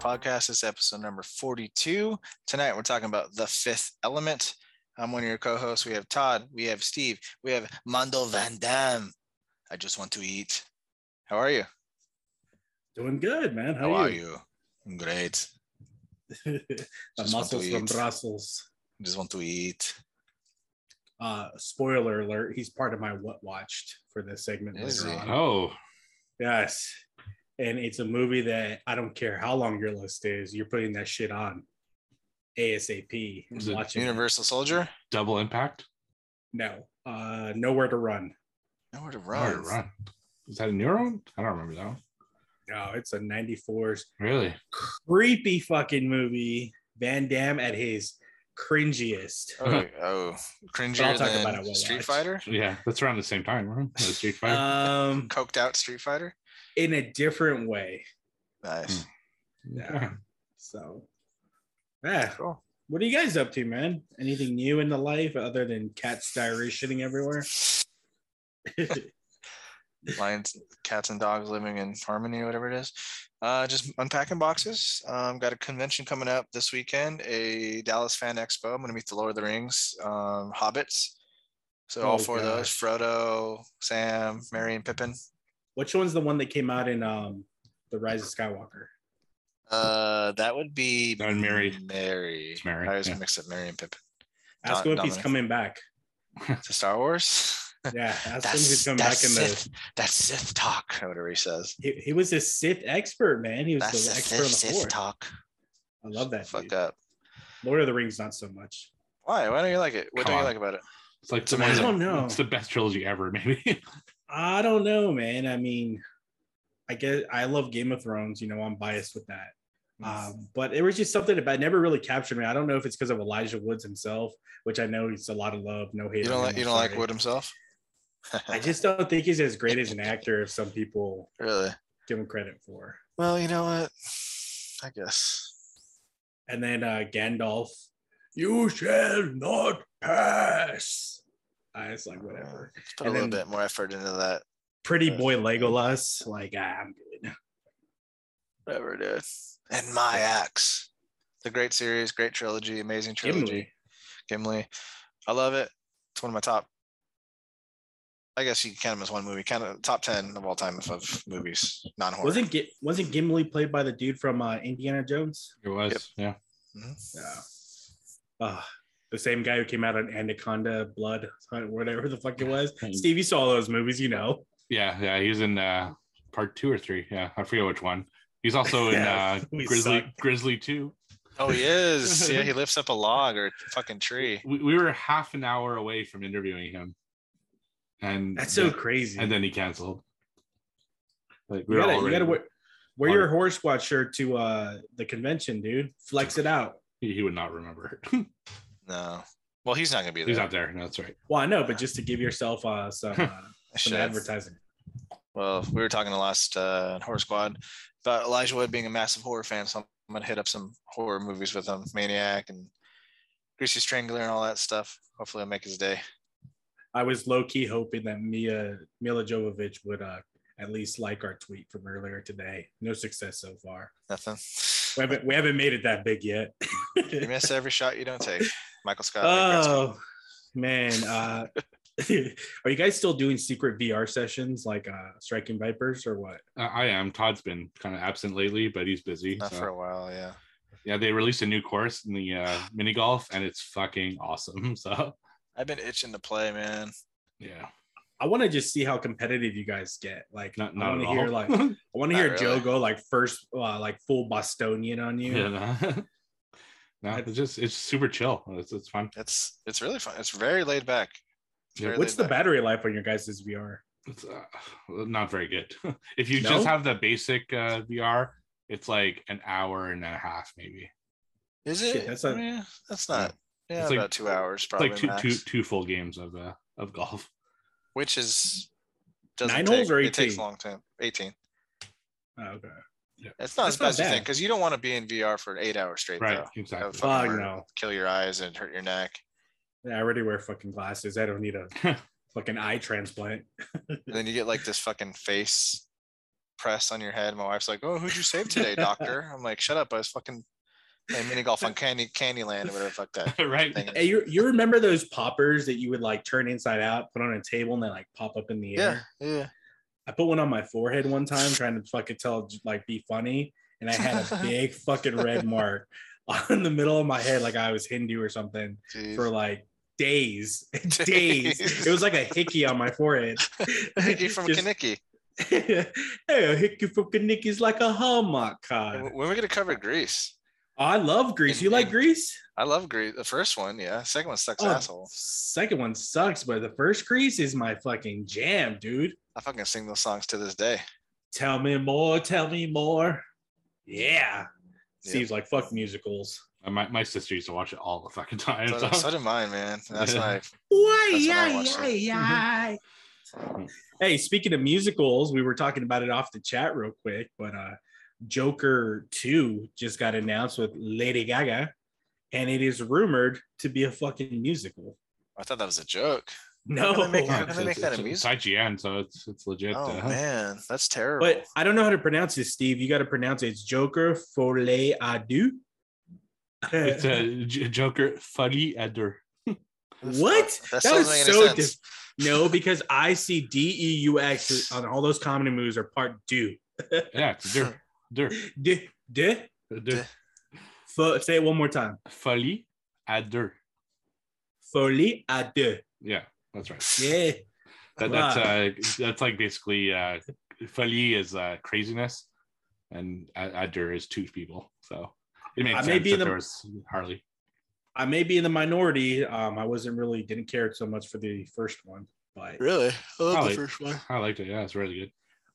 Podcast. This is episode number 42. Tonight we're talking about The Fifth Element. I'm one of your co hosts. We have Todd, we have Steve, we have Mondo Van Damme. I just want to eat. How are you? Doing good, man. How, How, are you? you? I'm great. the Just want to muscles from eat. Brussels. I just want to eat. Uh, spoiler alert: He's part of my what watched for this segment Is later he? on. Oh, Yes, and it's a movie that I don't care how long your list is. You're putting that shit on ASAP. and Is it watching it. Universal Soldier? double impact. No, uh, nowhere to run. Nowhere to Run. run. run. Is that a new one? I don't remember that one. No, it's a '94's Really? creepy fucking movie. Van Damme at his cringiest. Oh, oh. cringier talk than about it Street watch. Fighter? Yeah, that's around the same time, right? Street Fighter. Um, Coked out Street Fighter? In a different way. Nice. Yeah. So, yeah. Cool. What are you guys up to, man? Anything new in the life other than cats diarrhea shitting everywhere? lions, cats, and dogs living in harmony, or whatever it is. Uh, just unpacking boxes. Um, got a convention coming up this weekend, a Dallas Fan Expo. I'm going to meet the Lord of the Rings um, hobbits. So all Oh, four of those. Frodo, Sam, Merry, and Pippin. Which one's the one that came out in um the Rise of Skywalker? Uh, that would be That would Merry. Mary. It's Merry, I always yeah. mix up Mary and Pippin. Ask Dom- him if he's coming back. To Star Wars. Yeah, ask him if That's he's coming back that's in the. Sith. That's Sith talk, or whatever he says. He, he was a Sith expert, man. He was That's the the expert on Sith, the Sith Force. talk. I love that. Fuck dude. up. Lord of the Rings, not so much. Why? Why don't you like it? What Come don't you like about it? It's like It's the one the- I don't know. It's the best trilogy ever, maybe. I don't know, man. I mean, I guess I love Game of Thrones. You know, I'm biased with that. Um, but it was just something it never really captured me. I don't know if it's because of Elijah Woods himself, which I know he's a lot of love, no hate. You don't like you don't like. Wood himself? I just don't think he's as great as an actor as some people really. give him credit for. Well, you know what? I guess. And then uh Gandalf, you shall not pass. I was like, whatever. Let's put And a little bit more effort into that. Pretty Uh, boy Legolas, like ah, I'm good. Whatever it is. And my axe. The great series, great trilogy, amazing trilogy. Gimli. Gimli. I love it. It's one of my top. I guess you can count them as one movie. Kind of top ten of all time of, of movies, non horror. Wasn't Gi- wasn't Gimli played by the dude from uh, Indiana Jones? It was, yeah. Yeah. Uh, the same guy who came out on Anaconda, Blood, whatever the fuck it was. Steve, you saw those movies, you know. Yeah, yeah. He's in uh part two or three. Yeah, I forget which one. He's also in Yeah, uh Grizzly suck. Grizzly 2. Oh, he is. yeah, he lifts up a log or a fucking tree. We, we were half an hour away from interviewing him. And That's so then- crazy. and then he canceled. Like we you gotta, you already- gotta wear, wear your it. horse squad shirt to uh, the convention, dude. Flex it out. he, he would not remember. No. Well, he's not gonna be there. He's not there. No, that's right. Well, I know, but just to give yourself uh, some, uh, some advertising. Well, we were talking the last uh, horror squad about Elijah Wood being a massive horror fan, so I'm gonna hit up some horror movies with him, Maniac and Greasy Strangler and all that stuff. Hopefully, I'll make his day. I was low key hoping that Mia Mila Jovovich would uh, at least like our tweet from earlier today. No success so far. Nothing. We haven't we haven't made it that big yet. You miss every shot you don't take. Michael Scott. Oh man, uh, are you guys still doing secret VR sessions like uh, Striking Vipers or what? I I am. Todd's been kind of absent lately, but he's busy. Not so- for a while, yeah. Yeah, they released a new course in the uh, mini golf, and it's fucking awesome. So I've been itching to play, man. yeah, I want to just see how competitive you guys get. Like, not I not want at to all. hear like I want to Not hear Joe go like first, uh, like full Bostonian on you. yeah, no. no, it's just it's super chill. It's it's fun. It's it's really fun. It's very laid back. It's Yeah, very What's laid the back. battery life on your guys' VR? It's uh, not very good. if you No? just have the basic uh, VR, it's like an hour and a half, maybe. Is it? Shit, that's a- yeah, that's not. Yeah, It's like- about two hours probably. like two max. two two full games of uh, of golf. which is doesn't Nine take, holes or It takes a long time. Eighteen. Oh, okay. It's not That's as bad as you think because you don't want to be in VR for eight hours straight. Right, Though. That exactly. would fucking Fuck hurt. no. Kill your eyes and hurt your neck. Yeah, I already wear fucking glasses. I don't need a fucking eye transplant. And then you get like this fucking face press on your head. My wife's like, "Oh, who'd you save today, doctor?" I'm like, "Shut up! I was fucking playing mini golf on Candy Candyland or whatever the fuck that right? thing Hey, you, you remember those poppers that you would like turn inside out, put on a table, and they like pop up in the air? Yeah, yeah. I put one on my forehead one time trying to fucking tell like be funny, and I had a big fucking red mark on the middle of my head, like I was Hindu or something, Jeez. for like days, days. It was like a hickey on my forehead. Hickey from Just- Kenickie. hey, a hickey from Kenickie's like a Hallmark card. When we gonna cover Grease? Oh, I love Grease. And- You like and- Grease? I love Grease. The first one, yeah. Second one sucks Oh, asshole. Second one sucks, but the first Grease is my fucking jam, dude. I fucking sing those songs to this day. Tell me more, tell me more. Yeah. Yeah. Steve's like, fuck musicals. My, my sister used to watch it all the fucking time. So, so- so did mine, man. That's Yeah. my Why, That's when I yeah, yeah, yeah. Hey, speaking of musicals, we were talking about it off the chat real quick, but uh Joker 2 just got announced with Lady Gaga, and it is rumored to be a fucking musical. I thought that was a joke. No, How can they make- how can they make that a it's, music? it's IGN, so it's it's legit. Oh uh, man, that's terrible. but I don't know how to pronounce it, Steve. You got to pronounce it. It's Joker Folie à deux. It's a J- Joker funny Eder. What? That, That was so sense. diff- no, because I see D E U X on all those comedy movies are part do. Yeah, it's Der. Der. D D. Der. Fo- say it one more time. Folie Eder. Folie à deux. Yeah, that's right. Yeah. That, that's uh that's like basically uh Folie is uh craziness and Eder is two people. So it makes I sense may be that the- there was Harley. I may be in the minority. Um, I wasn't really didn't care so much for the first one, but Really? I love Probably. the first one. I liked it. Yeah, it's really good.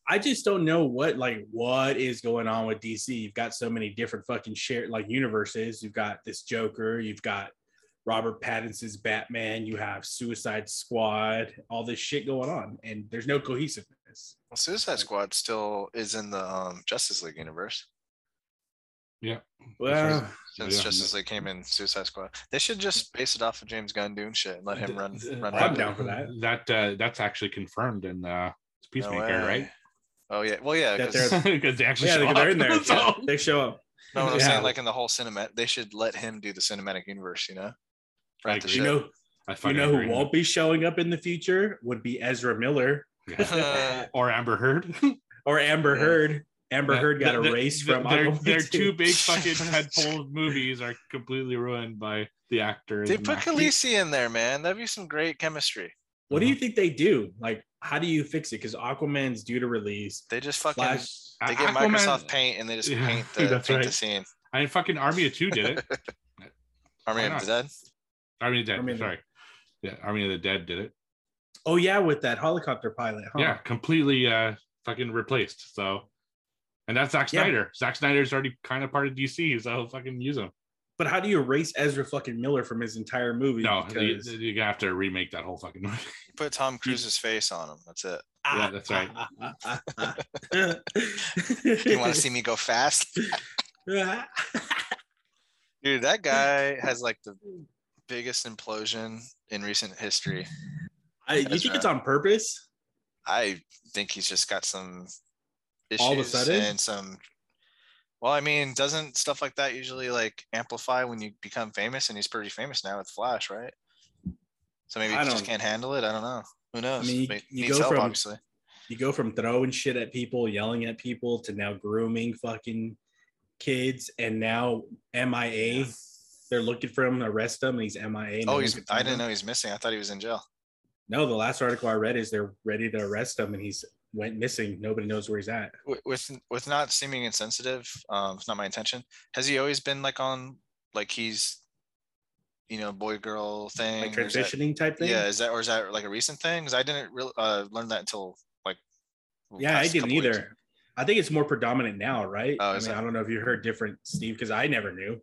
I just don't know what like what is going on with DC. You've got so many different fucking share like universes. You've got this Joker. You've got Robert Pattinson's Batman. You have Suicide Squad. All this shit going on, and there's no cohesiveness. Well, Suicide Squad still is in the um, Justice League universe. Yeah. Well. Since Yeah. Justice League came in Suicide Squad, they should just base it off of James Gunn doing shit and let him run. Run I'm with it. down for that. That uh, that's actually confirmed in uh No Peacemaker, way. right? Oh yeah. Well, yeah. They're- Because they actually yeah, show they're in up. there. So- Yeah, they show up. no, what I'm Yeah. saying, like in the whole cinematic, they should let him do the cinematic universe. You know. Write the agree. You shit. know, I you know who won't be showing up in the future would be Ezra Miller Yeah. or Amber Heard. or Amber Yeah. Heard. Amber Heard got The- the- erased the- from their, their 2. big fucking tentpole movies are completely ruined by the actors. They put acting. Khaleesi in there, man. That'd be some great chemistry. What do you mm-hmm. think they do? Like, how do you fix it? Because Aquaman's due to release. They just fucking Flash. they get Aquaman- Microsoft Paint and they just Yeah, paint the that's paint the right. scene. I mean, fucking Army of Two did it. Army Why of not? the Dead. Army of the Dead. Army of the- sorry. Yeah, Army of the Dead did it. Oh yeah, with that helicopter pilot. Huh? Yeah, completely uh fucking replaced. So, and that's Zack Yeah. Snyder. Zack Snyder's already kind of part of DC, so fucking use him. But how do you erase Ezra fucking Miller from his entire movie? No, you, Because- you have to remake that whole fucking movie. Put Tom Cruise's face on him. That's it. Yeah, that's right. You want to see me go fast? Dude, that guy has like the biggest implosion in recent history. I, you think it's on purpose? I think he's just got some issues All of a sudden? and some well, I mean, doesn't stuff like that usually like amplify when you become famous? And he's pretty famous now with Flash, right? So maybe he just can't handle it. I don't know. Who knows? mean, you- you go help, from- obviously. You go from throwing shit at people, yelling at people, to now grooming fucking kids, and now MIA. They're looking for him, arrest him, and he's MIA. no Oh, he's. I didn't him. know he's missing. I thought he was in jail. No, the last article I read is they're ready to arrest him, and he's went missing. Nobody knows where he's at. With with not seeming insensitive, um, it's not my intention. Has he always been like on like he's, you know, boy girl thing? Like is that- transitioning type thing. Yeah, is that or is that like a recent thing? Because I didn't really uh, learn that until like. Yeah, I didn't couple weeks. either. I think it's more predominant now, right? Oh, I mean? I don't know if you heard different, Steve, because I never knew.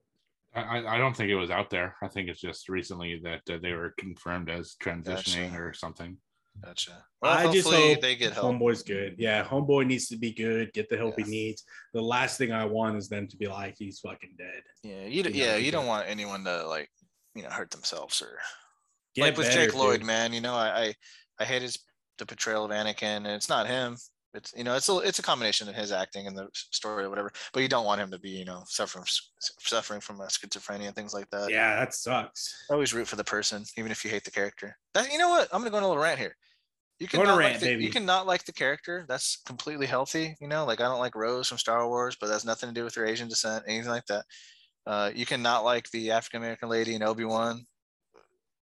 I, I- I don't think it was out there. I think it's just recently that uh, they were confirmed as transitioning or something. Gotcha. Well, I just hope they get help. Homeboy's good. Yeah, homeboy needs to be good. Get the help Yeah. he needs. The last thing I want is them to be like he's fucking dead. Yeah, you d- you know, yeah like you don't want anyone to like you know hurt themselves or Get like with better, Jake Lloyd, dude. man. You know, I, I I hate his the portrayal of Anakin, and it's not him. It's you know it's a it's a combination of his acting and the story or whatever. But you don't want him to be you know suffering suffering from schizophrenia and things like that. Yeah, that sucks. Always root for the person, even if you hate the character. That you know what? I'm gonna go on a little rant here. You can Go on a not rant, like the, baby. you can not like the character. That's completely healthy. You know, like I don't like Rose from Star Wars, but that's nothing to do with her Asian descent, anything like that. Uh, you can not like the African American lady in Obi Wan,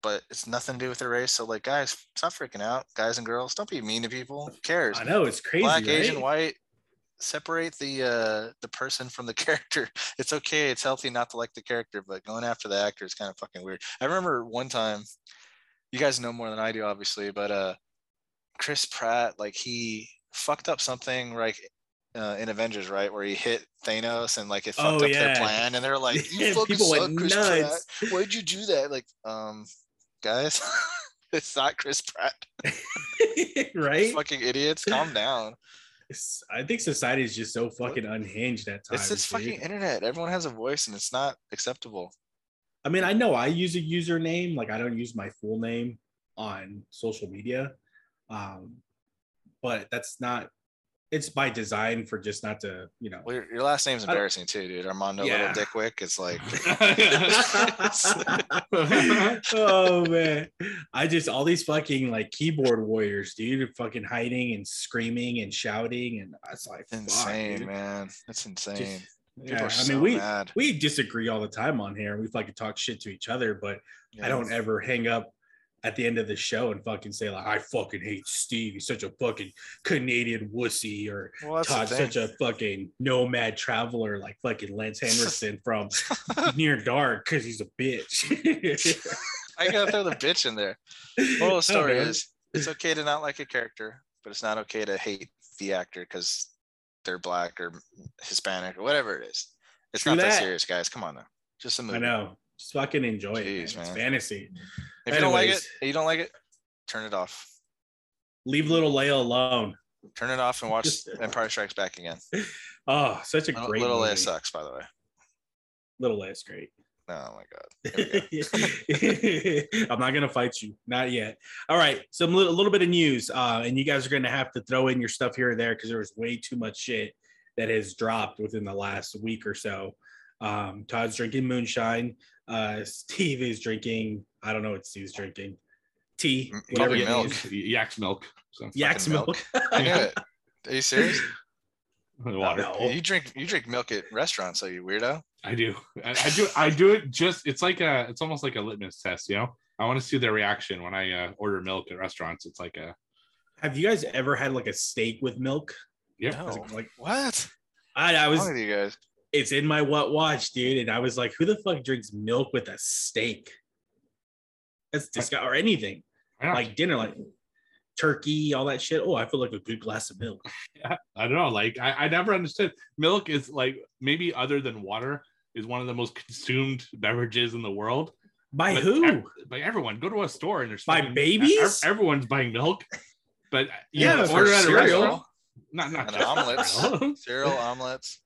but it's nothing to do with the race. So like, guys, stop freaking out, guys and girls. Don't be mean to people. Who cares? I know it's crazy. Black, right? Asian, white. Separate the uh the person from the character. It's okay. It's healthy not to like the character, but going after the actor is kind of fucking weird. I remember one time, you guys know more than I do, obviously, but uh Chris Pratt, like he fucked up something like uh, in Avengers, right, where he hit Thanos and like it fucked Oh, up yeah. their plan, and they're like, "You fucking suck, Chris nuts. Pratt. Why'd you do that?" Like, um, guys, it's not Chris Pratt. right? Fucking idiots, calm down. It's- I think society is just so fucking unhinged at times. It's this dude. fucking internet. Everyone has a voice, and it's not acceptable. I mean, I know I use a username, like I don't use my full name on social media. Um, but that's not it's by design for just not to, you know. Well, your, your last name's embarrassing too, dude. Armando Yeah. Little Dickwick. It's like oh man. I just all these fucking like keyboard warriors, dude, fucking hiding and screaming and shouting. And I was like, fuck, insane, dude. man. That's insane. Just- yeah, I so mean, we mad. we disagree all the time on here. We fucking talk shit to each other, but Yeah. I don't ever hang up at the end of the show and fucking say like I fucking hate Steve. He's such a fucking Canadian wussy or Well, that's the Todd's thing. such a fucking nomad traveler like fucking Lance Henriksen from Near Dark because he's a bitch. I gotta throw the bitch in there. Moral of the No, story man. is it's okay to not like a character, but it's not okay to hate the actor because they're black or Hispanic or whatever it is. It's True not that. that. serious, guys. Come on now. Just a movie. I know. Just fucking enjoy it. Man. It's man. fantasy. If you don't like it, you don't like it, turn it off. Leave little Leia alone. Turn it off and watch Empire Strikes Back again. Oh, such a Little, great Little Leia movie. sucks, by the way. Little Leia's great. Oh my god. Go. I'm not gonna fight you, not yet. All right, little, a little bit of news, uh, and you guys are gonna have to throw in your stuff here and there because there was way too much shit that has dropped within the last week or so. Um, Todd's drinking moonshine. Uh, Steve is drinking. I don't know what Steve's drinking. Tea, M- whatever probably it milk. is. Yak's milk. So Yak's Fucking milk. I knew it. Are you serious? water. No. You drink you drink milk at restaurants, so you weirdo. I do. I, I do. I do it just. It's like a. It's almost like a litmus test. You know. I want to see their reaction when I uh, order milk at restaurants. It's like a. Have you guys ever had like a steak with milk? Yeah. No. Like What? I, I was What's wrong with you guys? It's in my what watch, dude. And I was like, who the fuck drinks milk with a steak? That's disgusting. Or anything. Why not? Like dinner, like turkey, all that shit. Oh, I feel like a good glass of milk. I don't know. Like I, I never understood. Milk is like maybe other than water is one of the most consumed beverages in the world. By But who? ev- by everyone. Go to a store and there's By fucking- babies? ev- everyone's buying milk. But Yeah, know, for order at a cereal. restaurant. Not not And omelets. cereal. Cereal omelets.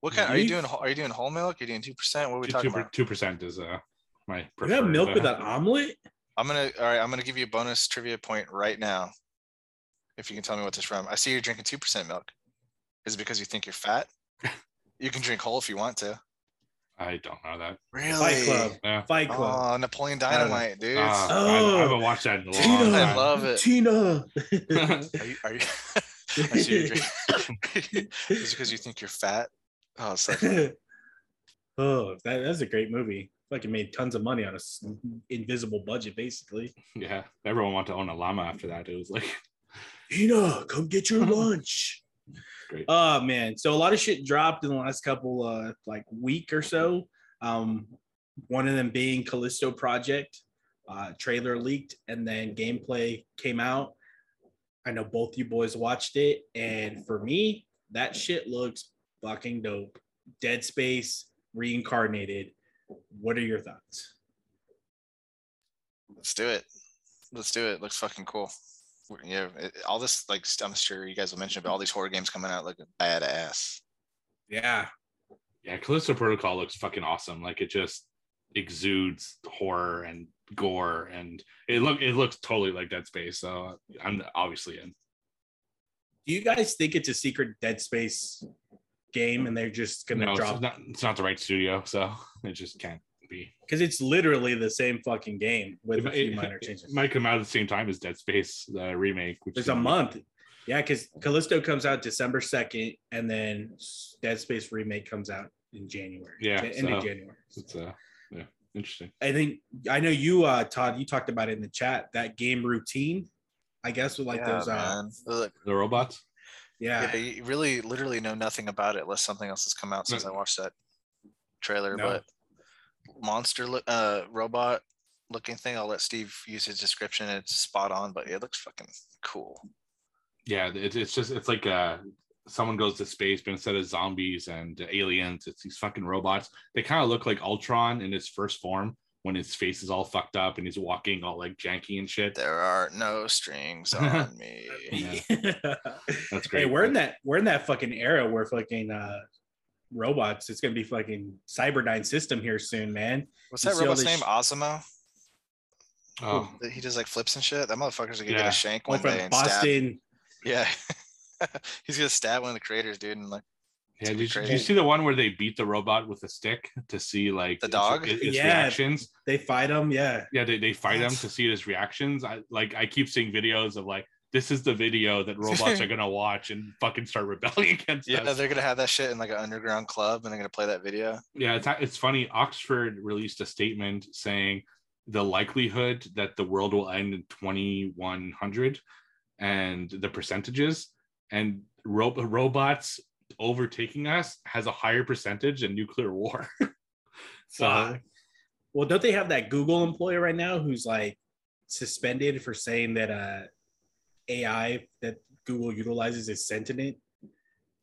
What kind are you You- doing? Are you doing whole milk? Are you doing two percent? What are we talking about? Two percent is uh my. You have preferred, milk with uh, an omelet? I'm gonna all right. I'm gonna give you a bonus trivia point right now. If you can tell me what this from. I see you're drinking two percent milk. Is it because you think you're fat? You can drink whole if you want to. I don't know that. Really? Fight Club. Yeah. Fight Club. Oh, Napoleon don't. Dynamite, dude. Uh, are, I, Oh, I haven't watched that in a long Tina. I love it. Tina. you, are you? I see you're drinking. Is it because you think you're fat? Oh, it's like oh, that, that's a great movie. Fucking made tons of money on a s- invisible budget, basically. Yeah, everyone wanted to own a llama after that. It was like, Tina, come get your lunch. Great. Oh man, so a lot of shit dropped in the last couple uh like week or so. Um, one of them being Callisto Project, uh, trailer leaked, and then gameplay came out. I know both you boys watched it, and for me, that shit looks fucking dope. Dead Space reincarnated. What are your thoughts? let's do it. Let's do it. Looks fucking cool. Yeah, it, all this like I'm sure you guys will mention, but all these horror games coming out look badass. Yeah, yeah, Callisto Protocol looks fucking awesome. Like it just exudes horror and gore, and it look it looks totally like Dead Space. So I'm obviously in. Do you guys think it's a secret Dead Space game and they're just gonna No, it's drop not, it's not the right studio, so it just can't be. because it's literally the same fucking game with It, a few it- minor it changes. might come out at the same time as Dead Space, the remake. Which There's is a month. Yeah, because Callisto comes out December 2nd, and then Dead Space Remake comes out in January. Yeah, Jan- end of so- January. It's uh, yeah, interesting. I think I know you, uh, Todd. You talked about it in the chat. That game routine, I guess, with like yeah, those. Uh, man. The robots. Yeah, yeah, you really literally know nothing about it unless something else has come out since I watched that trailer. No. But monster look uh robot looking thing, I'll let Steve use his description. It's spot on, but it looks fucking cool. Yeah, it's it's just it's like uh someone goes to space, but instead of zombies and aliens, it's these fucking robots. They kind of look like Ultron in his first form when his face is all fucked up and he's walking all like janky and shit. There are no strings on me. That's great. hey, we're in that we're in that fucking era where fucking uh robots. It's gonna be fucking Cyberdyne system here soon, man. What's You that see all robot's name? sh- ASIMO? Oh, That He just like flips and shit. That motherfucker's gonna get a shank One one day from and stab. Yeah. He's gonna stab one of the creators, dude, and like yeah. Did you, did you see the one where they beat the robot with a stick to see like The dog? its, its Yeah. reactions? They fight them. Yeah. Yeah, they, they fight him to see his reactions. I like I keep seeing videos of like this is the video that robots are gonna watch and fucking start rebelling against Yeah, us. they're gonna have that shit in like an underground club and they're gonna play that video. Yeah, it's it's funny. Oxford released a statement saying the likelihood that the world will end in 2100 and the percentages and ro- robots overtaking us has a higher percentage than nuclear war. so Fuck. Well, don't they have that Google employee right now who's like suspended for saying that uh AI that Google utilizes is sentient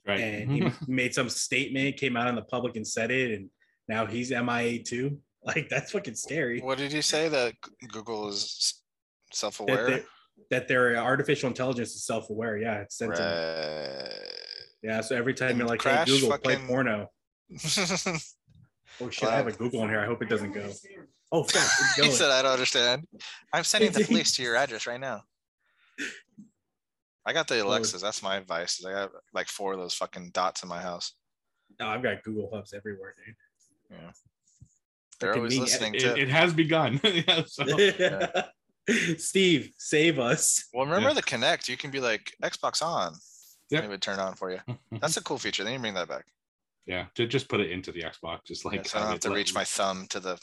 right. and he made some statement, came out in the public and said it, and now he's MIA too. Like that's fucking scary. What did you say that Google is self-aware? they- that their artificial intelligence is self-aware. Yeah, it's sentient. Right. Yeah, so every time you're like, Crash "Hey Google, play fucking- porno." Oh shit, I have a Google on here. I hope it doesn't go. Oh fuck, it's he said, "I don't understand." I'm sending the police to your address right now. I got the oh. Alexas. That's my advice. I got like four of those fucking dots in my house. No, I've got Google hubs everywhere, dude. Yeah. They're always listening it, to. it has begun. yeah, so, dude. Steve, save us. well, remember Yeah. the Kinect? You can be like Xbox on. Yep. It would turn on for you. That's a cool feature. Then you bring that back. yeah, ju- just put it into the Xbox. Just like Yeah, so I don't have to let- reach my thumb to the right.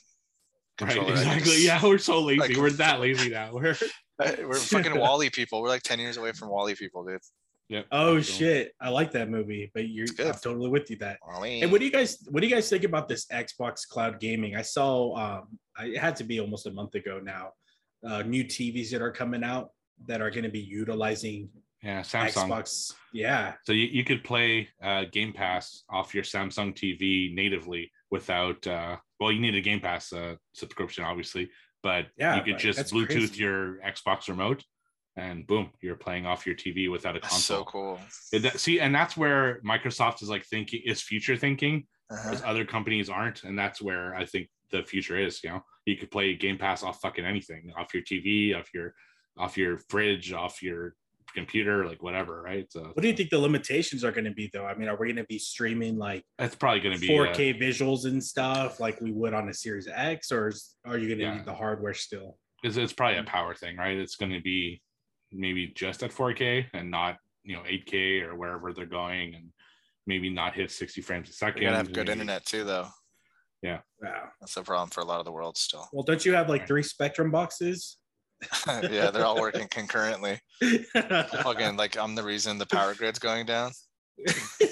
controller. I Exactly. just- Yeah, we're so lazy. like- we're that lazy now. We're We're fucking WALL-E people. We're like 10 years away from WALL-E people, dude. yep. Oh so- shit, I like that movie, but you're I'm totally with you that. WALL-E. And what do you guys what do you guys think about this Xbox cloud gaming? I saw um it had to be almost a month ago now. Uh new TVs that are coming out that are going to be utilizing Yeah, Samsung. Xbox. Yeah. So you, you could play uh, Game Pass off your Samsung TV natively without. Uh, well, you need a Game Pass uh, subscription, obviously, but Yeah, you could but just Bluetooth crazy. your Xbox remote, and boom, you're playing off your TV without a That's console. so cool. It- that- see, and that's where Microsoft is like thinking is future thinking, Uh-huh. as other companies aren't, and that's where I think the future is. You know, you could play Game Pass off fucking anything, off your TV, off your, off your fridge, off your computer, like whatever, right? So What do you think the limitations are going to be though? I mean, are we going to be streaming like That's probably going to be uh, 4K visuals and stuff like we would on a Series X, or is, are you going to Yeah. need the hardware still? it's, it's probably a power thing, right? It's going to be maybe just at 4K and not, you know, 8K or wherever they're going, and maybe not hit 60 frames a second. You're gonna have good maybe- internet too, though. Yeah. Wow. That's a problem for a lot of the world still. Well, don't you have like Right. three Spectrum boxes? yeah, they're all working concurrently. Fucking like I'm the reason the power grid's going down.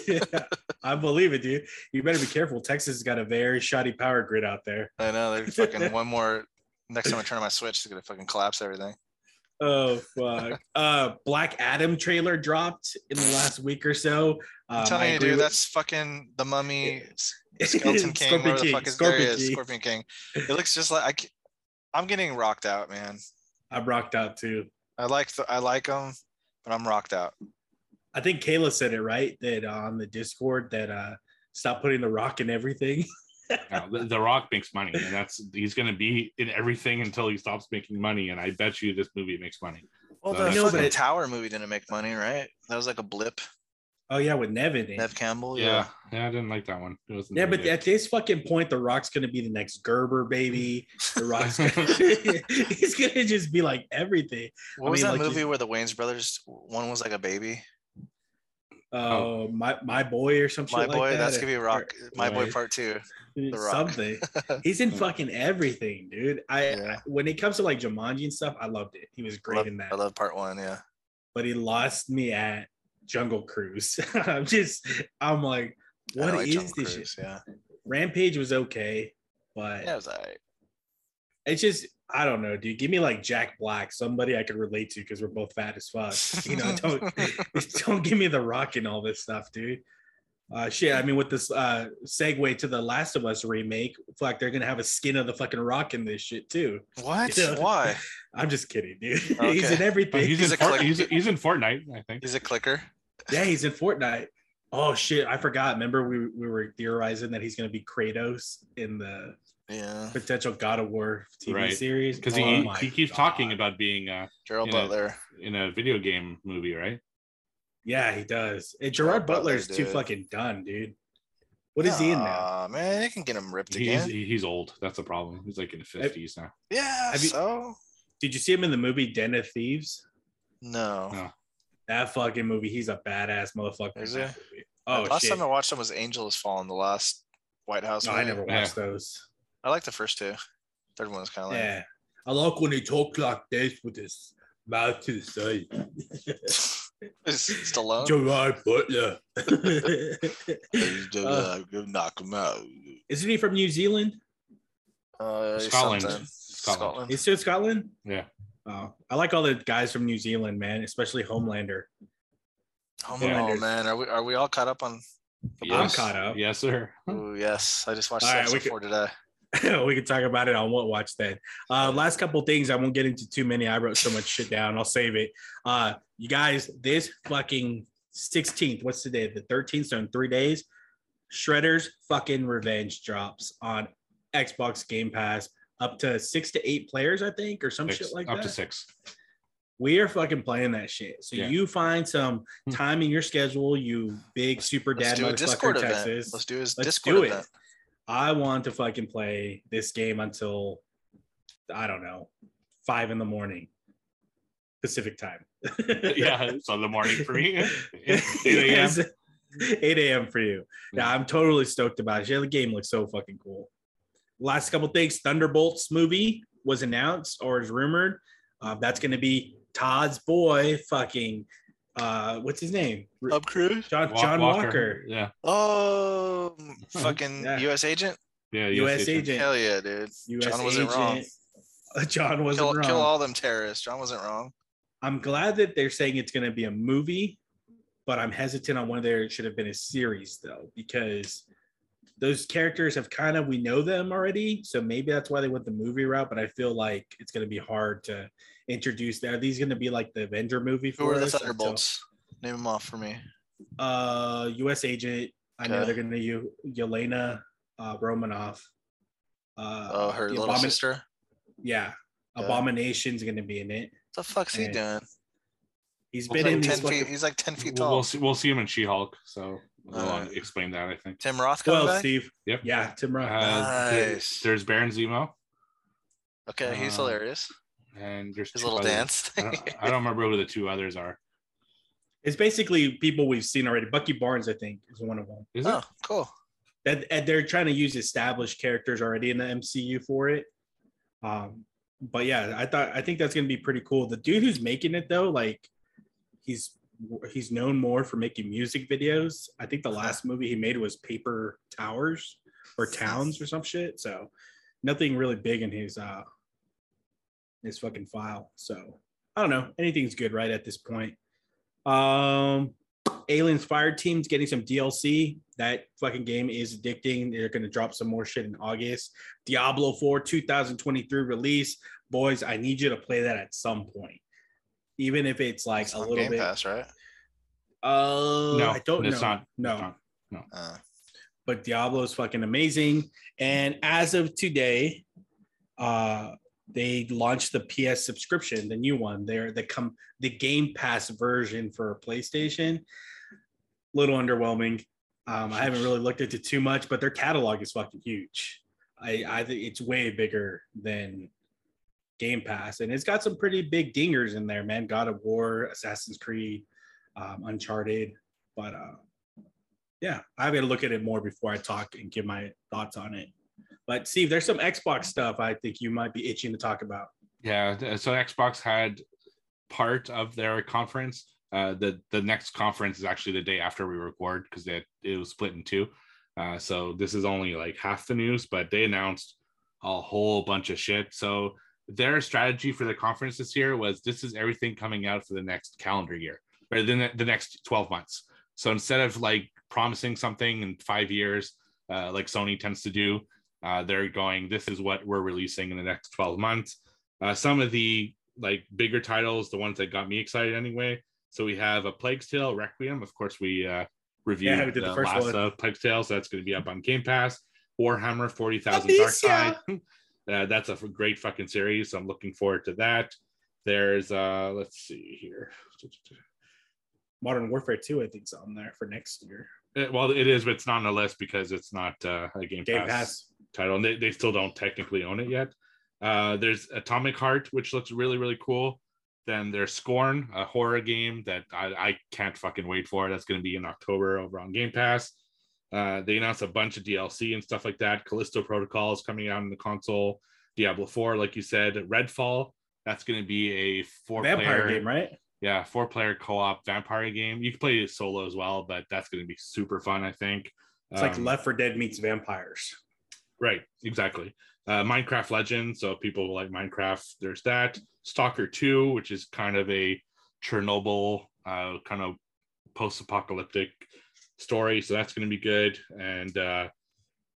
yeah, I believe it, dude. You better be careful. Texas has got a very shoddy power grid out there. I know they're fucking one more. Next time I turn on my switch, it's gonna fucking collapse everything. Oh fuck. Uh Black Adam trailer dropped in the last week or so. I'm Um, I telling you, dude, with- that's fucking the mummy, skeleton king, Scorpion whatever the King, fuck is there Scorpion is, King. Scorpion King. It looks just like I. I'm getting rocked out, man. I'm rocked out too. I like the I like them, but I'm rocked out. I think Kayla said it right that uh, on the Discord that uh stop putting the rock in everything. No, the, the Rock makes money, and that's he's going to be in everything until he stops making money. And I bet you this movie makes money. Well, So the that's- know, but Tower movie didn't make money, right? That was like a blip. Oh yeah, with Nevin. in. Neve Campbell. yeah, yeah, I didn't like that one. It wasn't Yeah, but good. at this fucking point, The Rock's gonna be the next Gerber baby. The Rock's gonna, he's gonna just be like everything. What I was mean, that like, movie you- where the Wayans brothers? One was like a baby. Uh, my my boy or some shit My like boy. that. that's gonna be Rock. My boy Right. part two. The Rock. something. He's in fucking everything, dude. I, Yeah. I- when it comes to like Jumanji and stuff, I loved it. He was great love, in that. I love part one. Yeah. But he lost me at Jungle Cruise. I'm just, I'm like, I what like is Jungle this Cruise, shit? Yeah. Rampage was okay, but Yeah, it was alright. it's just I don't know, dude. Give me like Jack Black, somebody I could relate to because we're both fat as fuck. You know, don't don't give me the rock and all this stuff, dude. Uh shit. I mean, with this uh segue to the Last of Us remake, fuck, they're gonna have a skin of the fucking rock in this shit too. What? Yeah. Why? I'm just kidding, dude. he's Okay. in Oh, everything. he's, He's in a Fort, he's, he's in Fortnite, I think. He's a clicker. Yeah, he's in Fortnite. Oh shit, I forgot. Remember we we were theorizing that he's gonna be Kratos in the Yeah. potential God of War TV Right. series. Because Oh he, he keeps talking about being uh, Gerald Yeah. Butler. in a video game movie, right? Yeah, he does. And Gerard Gerard Butler, Butler's too dude. fucking done, dude. What is he in now? Aw, man, they can get him ripped He's again. he- he's old. That's the problem. He's like in his fifties now. yeah. Have you- so Did you see him in the movie Den of Thieves? no. No. That fucking movie, he's a badass motherfucker. in Is he? movie. Oh last shit! time I watched him was Angel Has Fallen, the last White House. No, I movie. never Yeah. watched those. I like the first two. Third one was kind of like. Yeah, I like when he talks like this with his mouth to the side. Is Stallone? Gerard Butler. Uh, knock him out. Isn't he from New Zealand? Uh, Scotland. something. Scotland. Scotland. He's still Scotland. Yeah. Oh, I like all the guys from New Zealand, man, especially Homelander. Oh, man, are we are we all caught up on? I'm caught up. Yes, sir. Oh yes, I just watched All right, episode we could- today. we can talk about it on what watch then. Uh, last couple things, I won't get into too many. I wrote so much shit down. I'll save it. Uh, you guys, this fucking 16th, what's today? The 13th, so in three days, Shredder's fucking Revenge drops on Xbox Game Pass up to six to eight players, I think, or some Six, shit like up that. Up to six. We are fucking playing that shit. So Yeah. you find some Hmm. time in your schedule, you big super Let's dad do a motherfucker Discord in event. Texas. Let's do his Let's Discord do it. event. I want to fucking play this game until I don't know, five in the morning, Pacific time. yeah, it's on the morning for me. 8 a.m. 8 a.m. for you. Yeah, I'm totally stoked about it. Yeah, the game looks so fucking cool. Last couple things Thunderbolts movie was announced or is rumored. Uh, that's going to be Todd's boy, fucking, uh, what's his name? Up Cruise. John, Walk- John Walker. Yeah. Oh, fucking Yeah. U.S. agent. Yeah. U.S. agent. Hell yeah, dude. U.S. John wasn't wrong. agent. Uh, John wasn't Kill, wrong. kill all them terrorists. John wasn't wrong. I'm glad that they're saying it's going to be a movie, but I'm hesitant on whether it should have been a series though, because those characters have kind of we know them already, so maybe that's why they went the movie route. But I feel like it's going to be hard to introduce. Are these going to be like the Avenger movie Who for are the us until- Thunderbolts? Name them off for me. Uh, U.S. agent. I know they're going to use Yelena uh, Romanoff. Uh, Oh, her little Abomin- sister. Yeah, Okay. Abomination's going to be in it. What the fuck's he doing? He's He's been like in ten feet. fucking- He's like ten feet We'll, tall. we'll see. We'll see him in She-Hulk. So we'll Alright. explain that. I think. Tim Roth Well, back. Steve. Yep. Yeah, Tim Roth. Uh, there- Nice. there's Baron Zemo, Okay, he's uh, hilarious. and there's His little others. dance. I don't, I don't remember who the two others are. It's basically people we've seen already. Bucky Barnes, I think, is one of them. Is it? oh, cool. That and they're trying to use established characters already in the MCU for it. Um, but yeah, I thought I think that's gonna be pretty cool. The dude who's making it though, like he's he's known more for making music videos. I think the last movie he made was Paper Towers or Towns or some shit. So nothing really big in his uh his fucking file. So I don't know. Anything's good right at this point. Um Aliens Fire Team's getting some DLC. That fucking game is addicting. They're gonna drop some more shit in August. Diablo 4 2023 release. Boys, I need you to play that at some point. Even if it's like It's a on little Game bit. Pass, right? Uh No, I don't it's know. not. No, It's not. Uh, but Diablo is fucking amazing. And as of today, uh they launched the PS subscription, the new one. They're the come the Game Pass version for PlayStation. A little underwhelming. Um, I haven't really looked into too much, but their catalog is fucking huge. I I think it's way bigger than Game Pass, and it's got some pretty big dingers in there, man. God of War, Assassin's Creed, um, Uncharted, but uh, yeah, I got to look at it more before I talk and give my thoughts on it. But Steve, there's some Xbox stuff I think you might be itching to talk about. Yeah, so Xbox had part of their conference. Uh, the the next conference is actually the day after we record because it was split in two. Uh, so this is only like half the news, but they announced a whole bunch of shit. So their strategy for the conference this year was this is everything coming out for the next calendar year or the, the next 12 months. So instead of like promising something in five years, uh, like Sony tends to do, uh, they're going, this is what we're releasing in the next 12 months. Uh, some of the like bigger titles, the ones that got me excited anyway. So we have a Plague's Tale Requiem. Of course, we uh, reviewed yeah, we the, the last one. of Plague's Tale, so that's going to be up on Game Pass. Warhammer 40,000 Darktide. uh, that's a great fucking series. So I'm looking forward to that. There's, uh, let's see here. Modern Warfare 2, I think, is on there for next year. It, well, it is, but it's not on the list because it's not uh, a Game, Game Pass, Pass, title. And they, they still don't technically own it yet. Uh, there's Atomic Heart, which looks really, really cool. Then there's Scorn, a horror game that I, I can't fucking wait for. That's going to be in October over on Game Pass. Uh, they announced a bunch of DLC and stuff like that. Callisto Protocol is coming out in the console. Diablo 4, like you said, Redfall. That's going to be a four vampire player, game, right? Yeah, four player co op vampire game. You can play it solo as well, but that's going to be super fun, I think. It's um, like Left 4 Dead meets vampires. Right, exactly. Uh, Minecraft Legends. So people like Minecraft. There's that. Stalker 2, which is kind of a Chernobyl uh, kind of post apocalyptic story. So that's going to be good. And uh,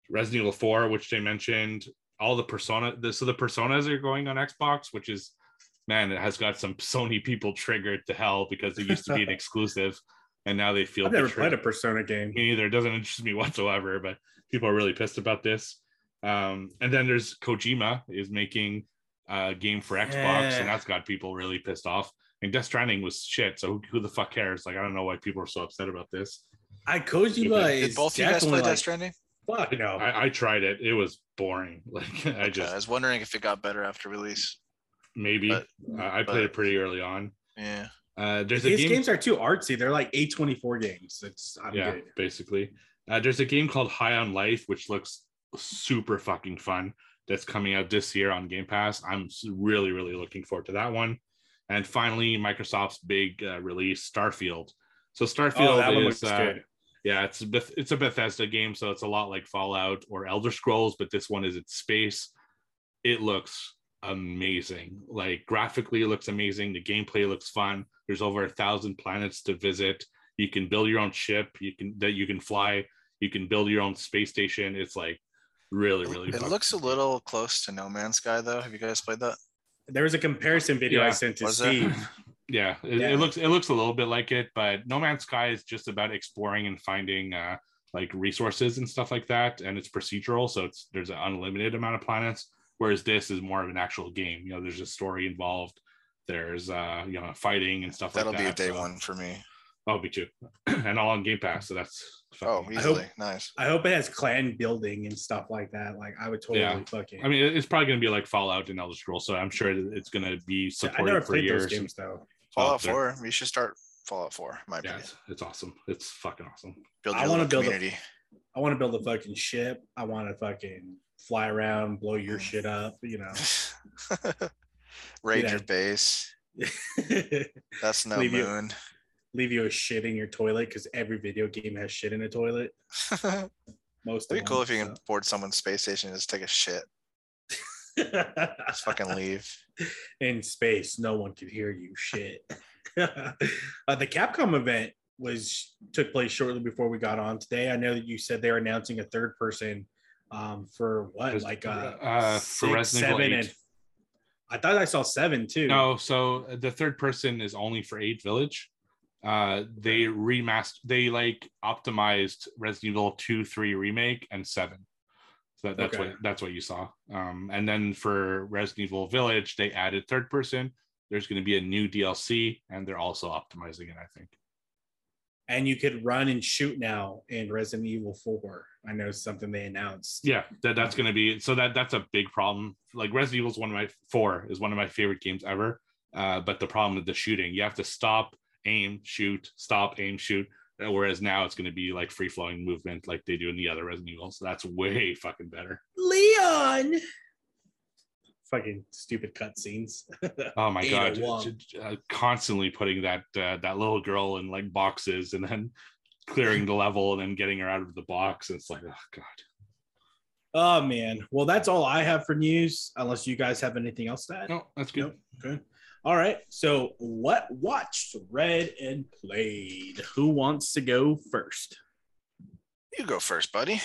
Resident Evil 4, which they mentioned. All the persona. The, so the personas are going on Xbox, which is man, it has got some Sony people triggered to hell because it used to be an exclusive, and now they feel. I've never played a Persona game. Me either. It doesn't interest me whatsoever. But people are really pissed about this. Um, and then there's Kojima is making a game for Xbox, yeah. and that's got people really pissed off. And Death Stranding was shit. So who, who, the fuck cares? Like I don't know why people are so upset about this. I Kojima Did both you guys play like, Death Stranding? Fuck no. I, I, tried it. It was boring. Like I just. I was wondering if it got better after release maybe. But, uh, I played but, it pretty early on. Yeah. Uh, there's His game... games are too artsy. They're like A24 games. It's I'm yeah, good. basically. Uh, there's a game called High on Life, which looks super fucking fun. That's coming out this year on Game Pass. I'm really, really looking forward to that one. And finally, Microsoft's big uh, release, Starfield. So Starfield oh, is, uh, yeah, it's it's a Bethesda game, so it's a lot like Fallout or Elder Scrolls, but this one is in space. It looks amazing. Like graphically, it looks amazing. The gameplay looks fun. There's over a thousand planets to visit. You can build your own ship. You can that you can fly. You can build your own space station. It's like really, really. It fun. looks a little close to No Man's Sky, though. Have you guys played that? There was a comparison video yeah. I sent to was Steve. yeah, it, yeah, it, looks it looks a little bit like it, but No Man's Sky is just about exploring and finding uh, like resources and stuff like that, and it's procedural, so it's there's an unlimited amount of planets whereas this is more of an actual game. You know, there's a story involved. There's uh, you know, fighting and stuff That'll like that. That'll be a day so, one for me. Oh, me too. and all on Game Pass, so that's oh easily I hope, nice. I hope it has clan building and stuff like that. Like I would totally yeah. fucking. I mean, it's probably gonna be like Fallout and Elder Scrolls, so I'm sure it's gonna be supported yeah, I never for played years. Those games though. Fallout Four, we should start Fallout Four. My yeah, opinion. It's, it's, awesome. It's fucking awesome. Build I want to build community. A, I want to build a fucking ship. I want to fucking fly around, blow your mm. shit up, you know. Raid you know. your base. That's no leave moon. You, leave you a shit in your toilet because every video game has shit in a toilet. Most It'd be cool if you so. can board someone's space station and just take a shit. just fucking leave. In space, no one could hear you. Shit. uh, the Capcom event was took place shortly before we got on today. I know that you said they're announcing a third person um, for what like uh, uh six, seven, and I thought I saw seven too. No, so the third person is only for Eight Village. Uh, they remastered, they like optimized Resident Evil two, three remake, and seven. So that, that's Okay. what that's what you saw. Um, and then for Resident Evil Village, they added third person. There's going to be a new DLC, and they're also optimizing it. I think. And you could run and shoot now in Resident Evil 4. I know something they announced. Yeah, that, that's going to be so that that's a big problem. Like Resident Evil is one of my four is one of my favorite games ever. Uh, but the problem with the shooting, you have to stop, aim, shoot, stop, aim, shoot. Uh, Whereas now it's going to be like free flowing movement like they do in the other Resident Evil. So that's way fucking better. Leon! Fucking stupid cutscenes. Oh my god, 801. j- j- uh, constantly putting that uh, that little girl in like boxes and then clearing the level and then getting her out of the box. It's like, oh god. oh, man. Well, that's all I have for news, unless you guys have anything else to add. No, that's good. Nope. Good. All right. So, what watched, read, and played? Who wants to go first? You go first, buddy.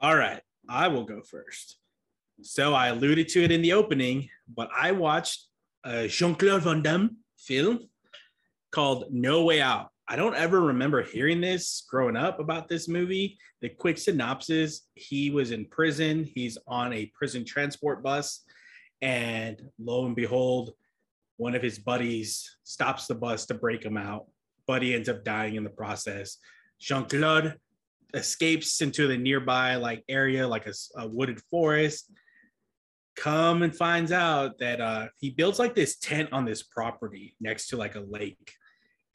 All right. I will go first. So, I alluded to it in the opening, but I watched a Jean Claude Van Damme film called No Way Out. I don't ever remember hearing this growing up about this movie. The quick synopsis he was in prison, he's on a prison transport bus, and lo and behold, one of his buddies stops the bus to break him out. Buddy ends up dying in the process. Jean Claude escapes into the nearby like area, like a wooded forest. Come and finds out that uh, he builds like this tent on this property next to like a lake,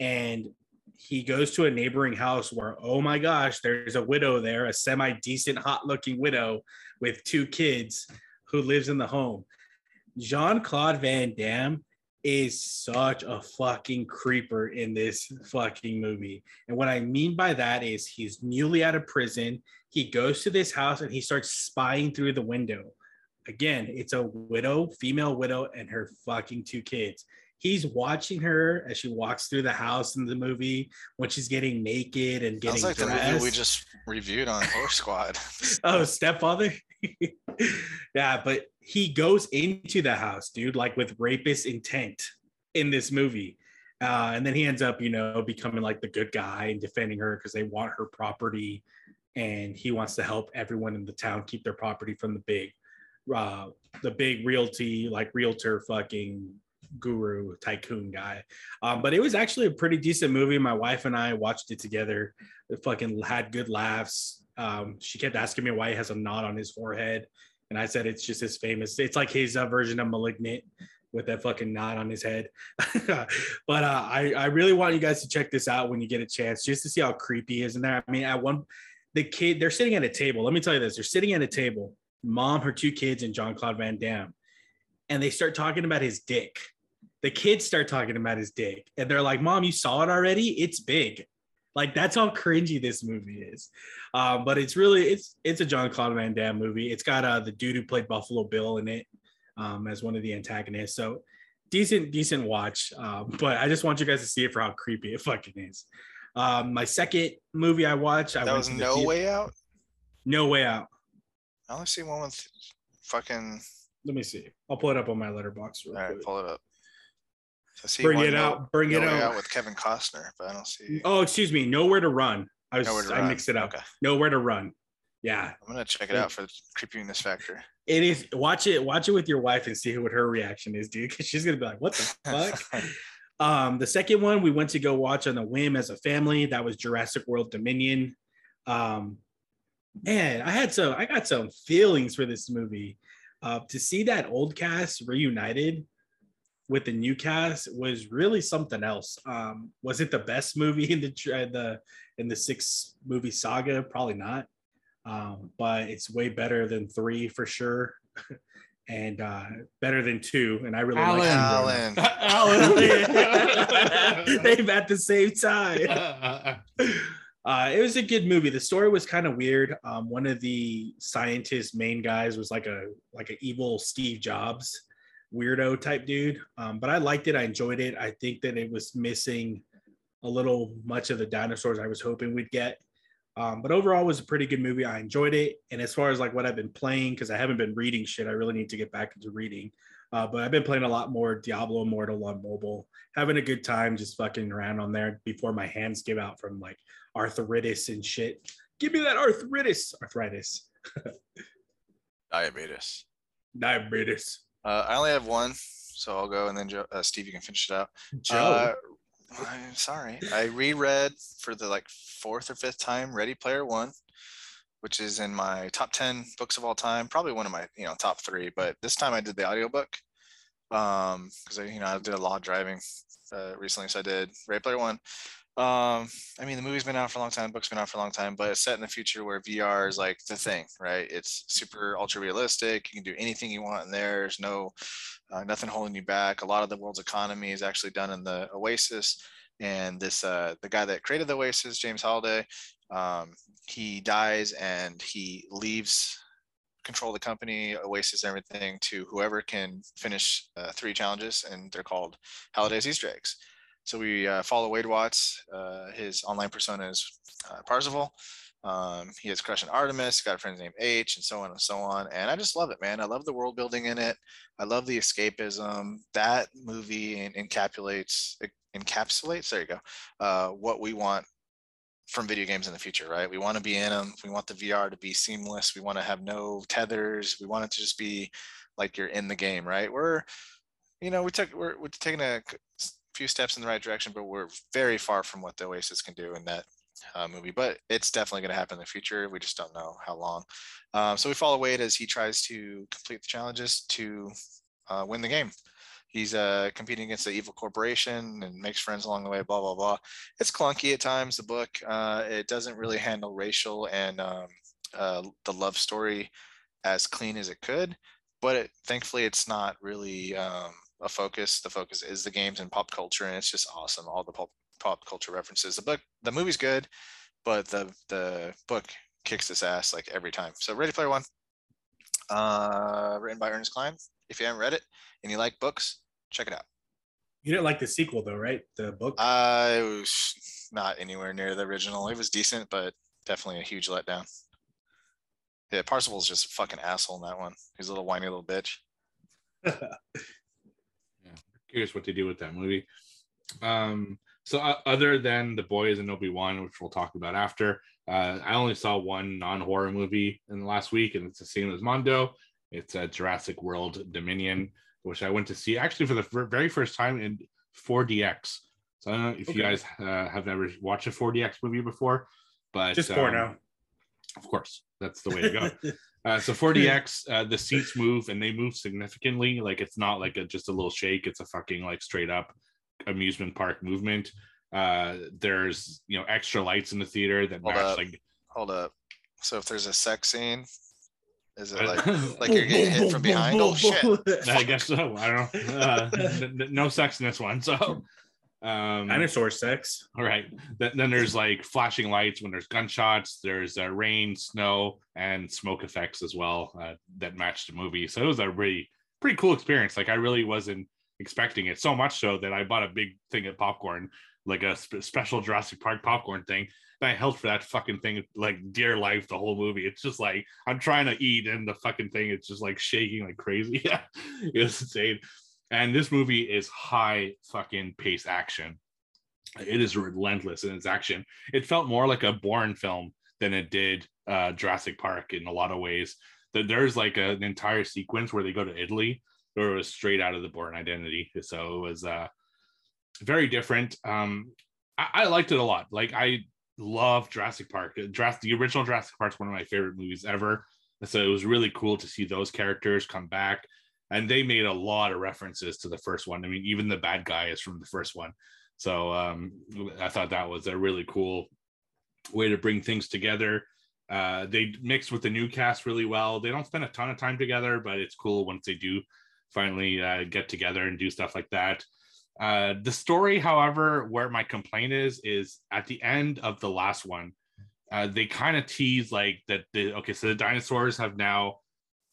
and he goes to a neighboring house where oh my gosh, there's a widow there, a semi decent, hot looking widow with two kids who lives in the home. Jean Claude Van Damme is such a fucking creeper in this fucking movie. And what I mean by that is he's newly out of prison. He goes to this house and he starts spying through the window. Again, it's a widow, female widow, and her fucking two kids. He's watching her as she walks through the house in the movie when she's getting naked and getting Sounds like the dressed. movie we just reviewed on Horror Squad. oh stepfather yeah but he goes into the house dude like with rapist intent in this movie. Uh, and then he ends up you know becoming like the good guy and defending her because they want her property and he wants to help everyone in the town keep their property from the big uh, the big realty like realtor fucking guru tycoon guy. Um, but it was actually a pretty decent movie. My wife and i watched it together. It fucking had good laughs um, she kept asking me why he has a knot on his forehead, and I said it's just his famous. It's like his uh, version of *Malignant* with that fucking knot on his head. but uh, I I really want you guys to check this out when you get a chance, just to see how creepy is in there. I mean, at one, the kid they're sitting at a table. Let me tell you this: they're sitting at a table, mom, her two kids, and John Claude Van Damme, and they start talking about his dick. The kids start talking about his dick, and they're like, "Mom, you saw it already? It's big." Like that's how cringy this movie is. Um, but it's really it's it's a John Claude Van Damme movie. It's got uh, the dude who played Buffalo Bill in it um, as one of the antagonists. So decent decent watch. Um, but I just want you guys to see it for how creepy it fucking is. Um, my second movie I watched, I that was No theater- Way Out. No Way Out. I only see one with fucking. Let me see. I'll pull it up on my Letterboxd. Real All right, quick. pull it up. I see Bring it No- out. Bring No it out. Out with Kevin Costner, but I don't see. Oh, excuse me. Nowhere to Run. I was I Run. mixed it up. Okay. Nowhere to Run. Yeah, I'm gonna check it out for the creepiness factor. it is. Watch it. Watch it with your wife and see what her reaction is, dude. Because she's gonna be like, "What the fuck." Um, the second one we went to go watch on a whim as a family. That was Jurassic World Dominion. Um, man, I had some, I got some feelings for this movie. Uh, to see that old cast reunited with the new cast was really something else. Um, was it the best movie in the tr- the in the six movie saga? Probably not. Um, but it's way better than three for sure, and uh, better than two. And I really like Alan. two. Alan. Alan. They've at the same time. Uh, it was a good movie. The story was kind of weird. Um, one of the scientist main guys was like a like an evil Steve Jobs weirdo type dude. Um, but I liked it. I enjoyed it. I think that it was missing a little much of the dinosaurs I was hoping we'd get. Um, but overall, it was a pretty good movie. I enjoyed it. And as far as like what I've been playing, because I haven't been reading shit, I really need to get back into reading. Uh, but I've been playing a lot more Diablo Immortal on mobile, having a good time, just fucking around on there before my hands give out from like arthritis and shit. Give me that arthritis, arthritis. Diabetes. Diabetes. Uh, I only have one, so I'll go and then Joe, uh, Steve, you can finish it out. Joe. Uh, I'm sorry. I reread for the like fourth or fifth time Ready Player One, which is in my top 10 books of all time, probably one of my, you know, top three, but this time I did the audiobook. Um, because I, you know, I did a lot of driving uh, recently, so I did Ready Player One. Um, I mean, the movie's been out for a long time, book's been out for a long time, but it's set in the future where VR is like the thing, right? It's super ultra realistic. You can do anything you want in there. There's no uh, nothing holding you back. A lot of the world's economy is actually done in the Oasis, and this uh, the guy that created the Oasis, James Halliday, um, he dies and he leaves control of the company, Oasis, everything to whoever can finish uh, three challenges, and they're called Halliday's Easter eggs. So we uh, follow Wade Watts. Uh, his online persona is uh, Parzival. Um, he has crush on Artemis, got a friend named H, and so on and so on. And I just love it, man. I love the world building in it. I love the escapism. That movie encapsulates encapsulates. There you go. Uh, what we want from video games in the future, right? We want to be in them. We want the VR to be seamless. We want to have no tethers. We want it to just be like you're in the game, right? We're, you know, we took we're, we're taking a few steps in the right direction, but we're very far from what the Oasis can do in that uh, movie. But it's definitely going to happen in the future. We just don't know how long. Um, so we follow Wade as he tries to complete the challenges to uh, win the game. He's uh, competing against the evil corporation and makes friends along the way. Blah blah blah. It's clunky at times. The book uh, it doesn't really handle racial and um, uh, the love story as clean as it could, but it, thankfully it's not really um, a focus. The focus is the games and pop culture, and it's just awesome. All the pop pop culture references. The book, the movie's good, but the the book kicks its ass like every time. So Ready Player One, uh, written by Ernest Cline. If you haven't read it and you like books, check it out. You didn't like the sequel though, right? The book. I was not anywhere near the original. It was decent, but definitely a huge letdown. Yeah, Parzival's just a fucking asshole in that one. He's a little whiny little bitch. curious what they do with that movie. Um, so uh, other than the boys and Obi Wan, which we'll talk about after, uh, I only saw one non horror movie in the last week, and it's the same as Mondo. It's a Jurassic World Dominion, which I went to see actually for the very first time in 4DX. So I don't know if okay. you guys uh, have ever watched a 4DX movie before, but just porno. Um, of course, that's the way to go. Uh, so 4DX, uh, the seats move and they move significantly. Like it's not like a, just a little shake. It's a fucking like straight up amusement park movement. Uh, there's you know extra lights in the theater that hold match up. like. Hold up. So if there's a sex scene, is it like like you're getting hit from behind? Oh shit! I guess so. I don't. know. Uh, no sex in this one. So um, Dinosaur sex. All right. Then, then there's like flashing lights when there's gunshots. There's uh, rain, snow, and smoke effects as well uh, that match the movie. So it was a really pretty cool experience. Like I really wasn't expecting it so much so that I bought a big thing of popcorn, like a sp- special Jurassic Park popcorn thing. And I held for that fucking thing like dear life the whole movie. It's just like I'm trying to eat and the fucking thing it's just like shaking like crazy. Yeah, it was insane. And this movie is high fucking pace action. It is relentless in its action. It felt more like a Bourne film than it did uh, Jurassic Park in a lot of ways. That there's like a, an entire sequence where they go to Italy, where it was straight out of the Bourne Identity. So it was uh, very different. Um, I, I liked it a lot. Like I love Jurassic Park. Jurassic, the original Jurassic Park is one of my favorite movies ever. So it was really cool to see those characters come back and they made a lot of references to the first one. I mean, even the bad guy is from the first one. So um, I thought that was a really cool way to bring things together. Uh, they mixed with the new cast really well. They don't spend a ton of time together, but it's cool once they do finally uh, get together and do stuff like that. Uh, the story, however, where my complaint is, is at the end of the last one, uh, they kind of tease like that. The okay, so the dinosaurs have now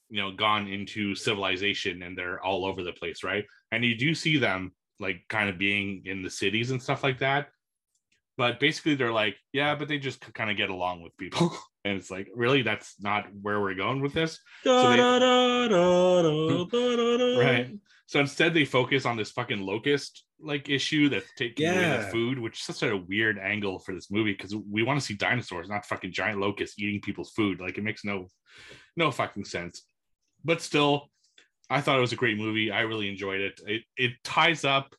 you know gone into civilization and they're all over the place right? And you do see them like kind of being in the cities and stuff like that. But basically they're like yeah but they just kind of get along with people. And it's like really? That's not where we're going with this? So they, right. So instead they focus on this fucking locust like issue that's taking yeah. away the food which is such a weird angle for this movie because we want to see dinosaurs not fucking giant locusts eating people's food. Like it makes no no fucking sense but still, I thought it was a great movie. I really enjoyed it. It it ties up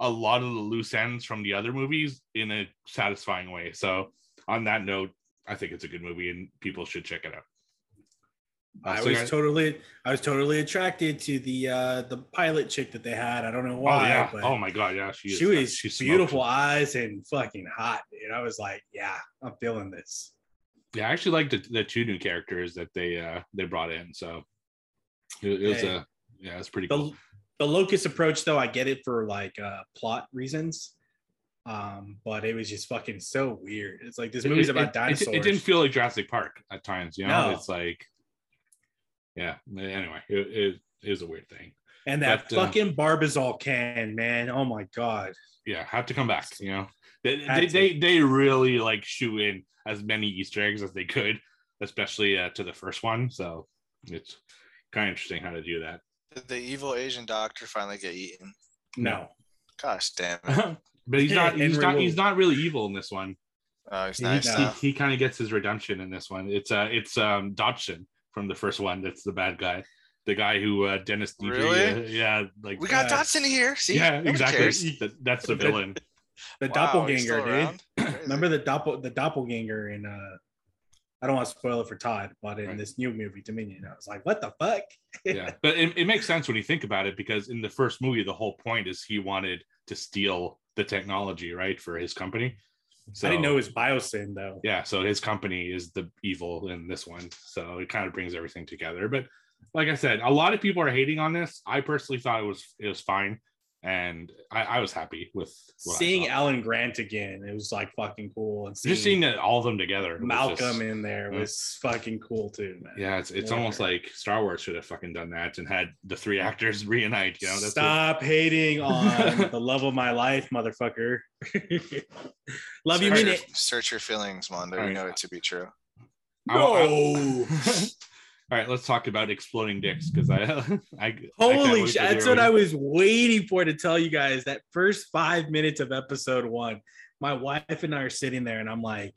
a lot of the loose ends from the other movies in a satisfying way. So on that note, I think it's a good movie and people should check it out. Uh, I so was guys- totally, I was totally attracted to the uh the pilot chick that they had. I don't know oh why, yeah. but Oh my god, yeah. She, she, is, was beautiful eyes and fucking hot, dude. I was like, yeah, I'm feeling this. Yeah, I actually liked the, the two new characters that they uh they brought in. So it, it was a yeah, it's pretty the cool. the locust approach though i get it for like uh plot reasons um but it was just fucking so weird it's like this movie's it- about it- dinosaurs It, didn't feel like Jurassic Park at times, you know. No. It's like, yeah. Anyway, it, it is a weird thing. and that but, uh, fucking Barbasol can man oh my god Yeah, have to come back. You know, they they, they they really like shoe in as many Easter eggs as they could, especially uh, to the first one. So it's kind of interesting how to do that. Did the evil Asian doctor finally get eaten? no Gosh damn it. but he's not. He's not. He's not really evil in this one. Oh, he's He- nice. he- he, he kind of gets his redemption in this one. It's uh it's um Dodgson from the first one. That's the bad guy, the guy who uh Dennis. Dietrich, Really? uh, yeah, like We got Uh, Dodgson here. See? yeah, Nobody exactly. cares. That, that's the villain. the Wow, doppelganger dude remember the doppel the doppelganger in uh i don't want to spoil it for todd but in Right. this new movie dominion i was like what the fuck yeah, but it, it makes sense when you think about it because in the first movie, the whole point is he wanted to steal the technology, right, for his company. So i didn't know it was biosyn though yeah, so his company is the evil in this one. So it kind of brings everything together. But like I said, a lot of people are hating on this. I personally thought it was it was fine, and I, I was happy with what seeing saw. alan grant again it was like fucking cool and just seeing that all of them together. Malcolm just- in there yeah. was fucking cool too, man. yeah, it's it's Yeah. almost like Star Wars should have fucking done that and had the three actors reunite. You know, that's what- Stop hating on the love of my life, motherfucker. love you, mean your, it. search your feelings, Mondo. You know it to be true. I- I- No. All right, let's talk about exploding dicks because I, I I Holy shit. That's what I was waiting for to tell you guys. That first five minutes of episode one, my wife and I are sitting there, and I'm like,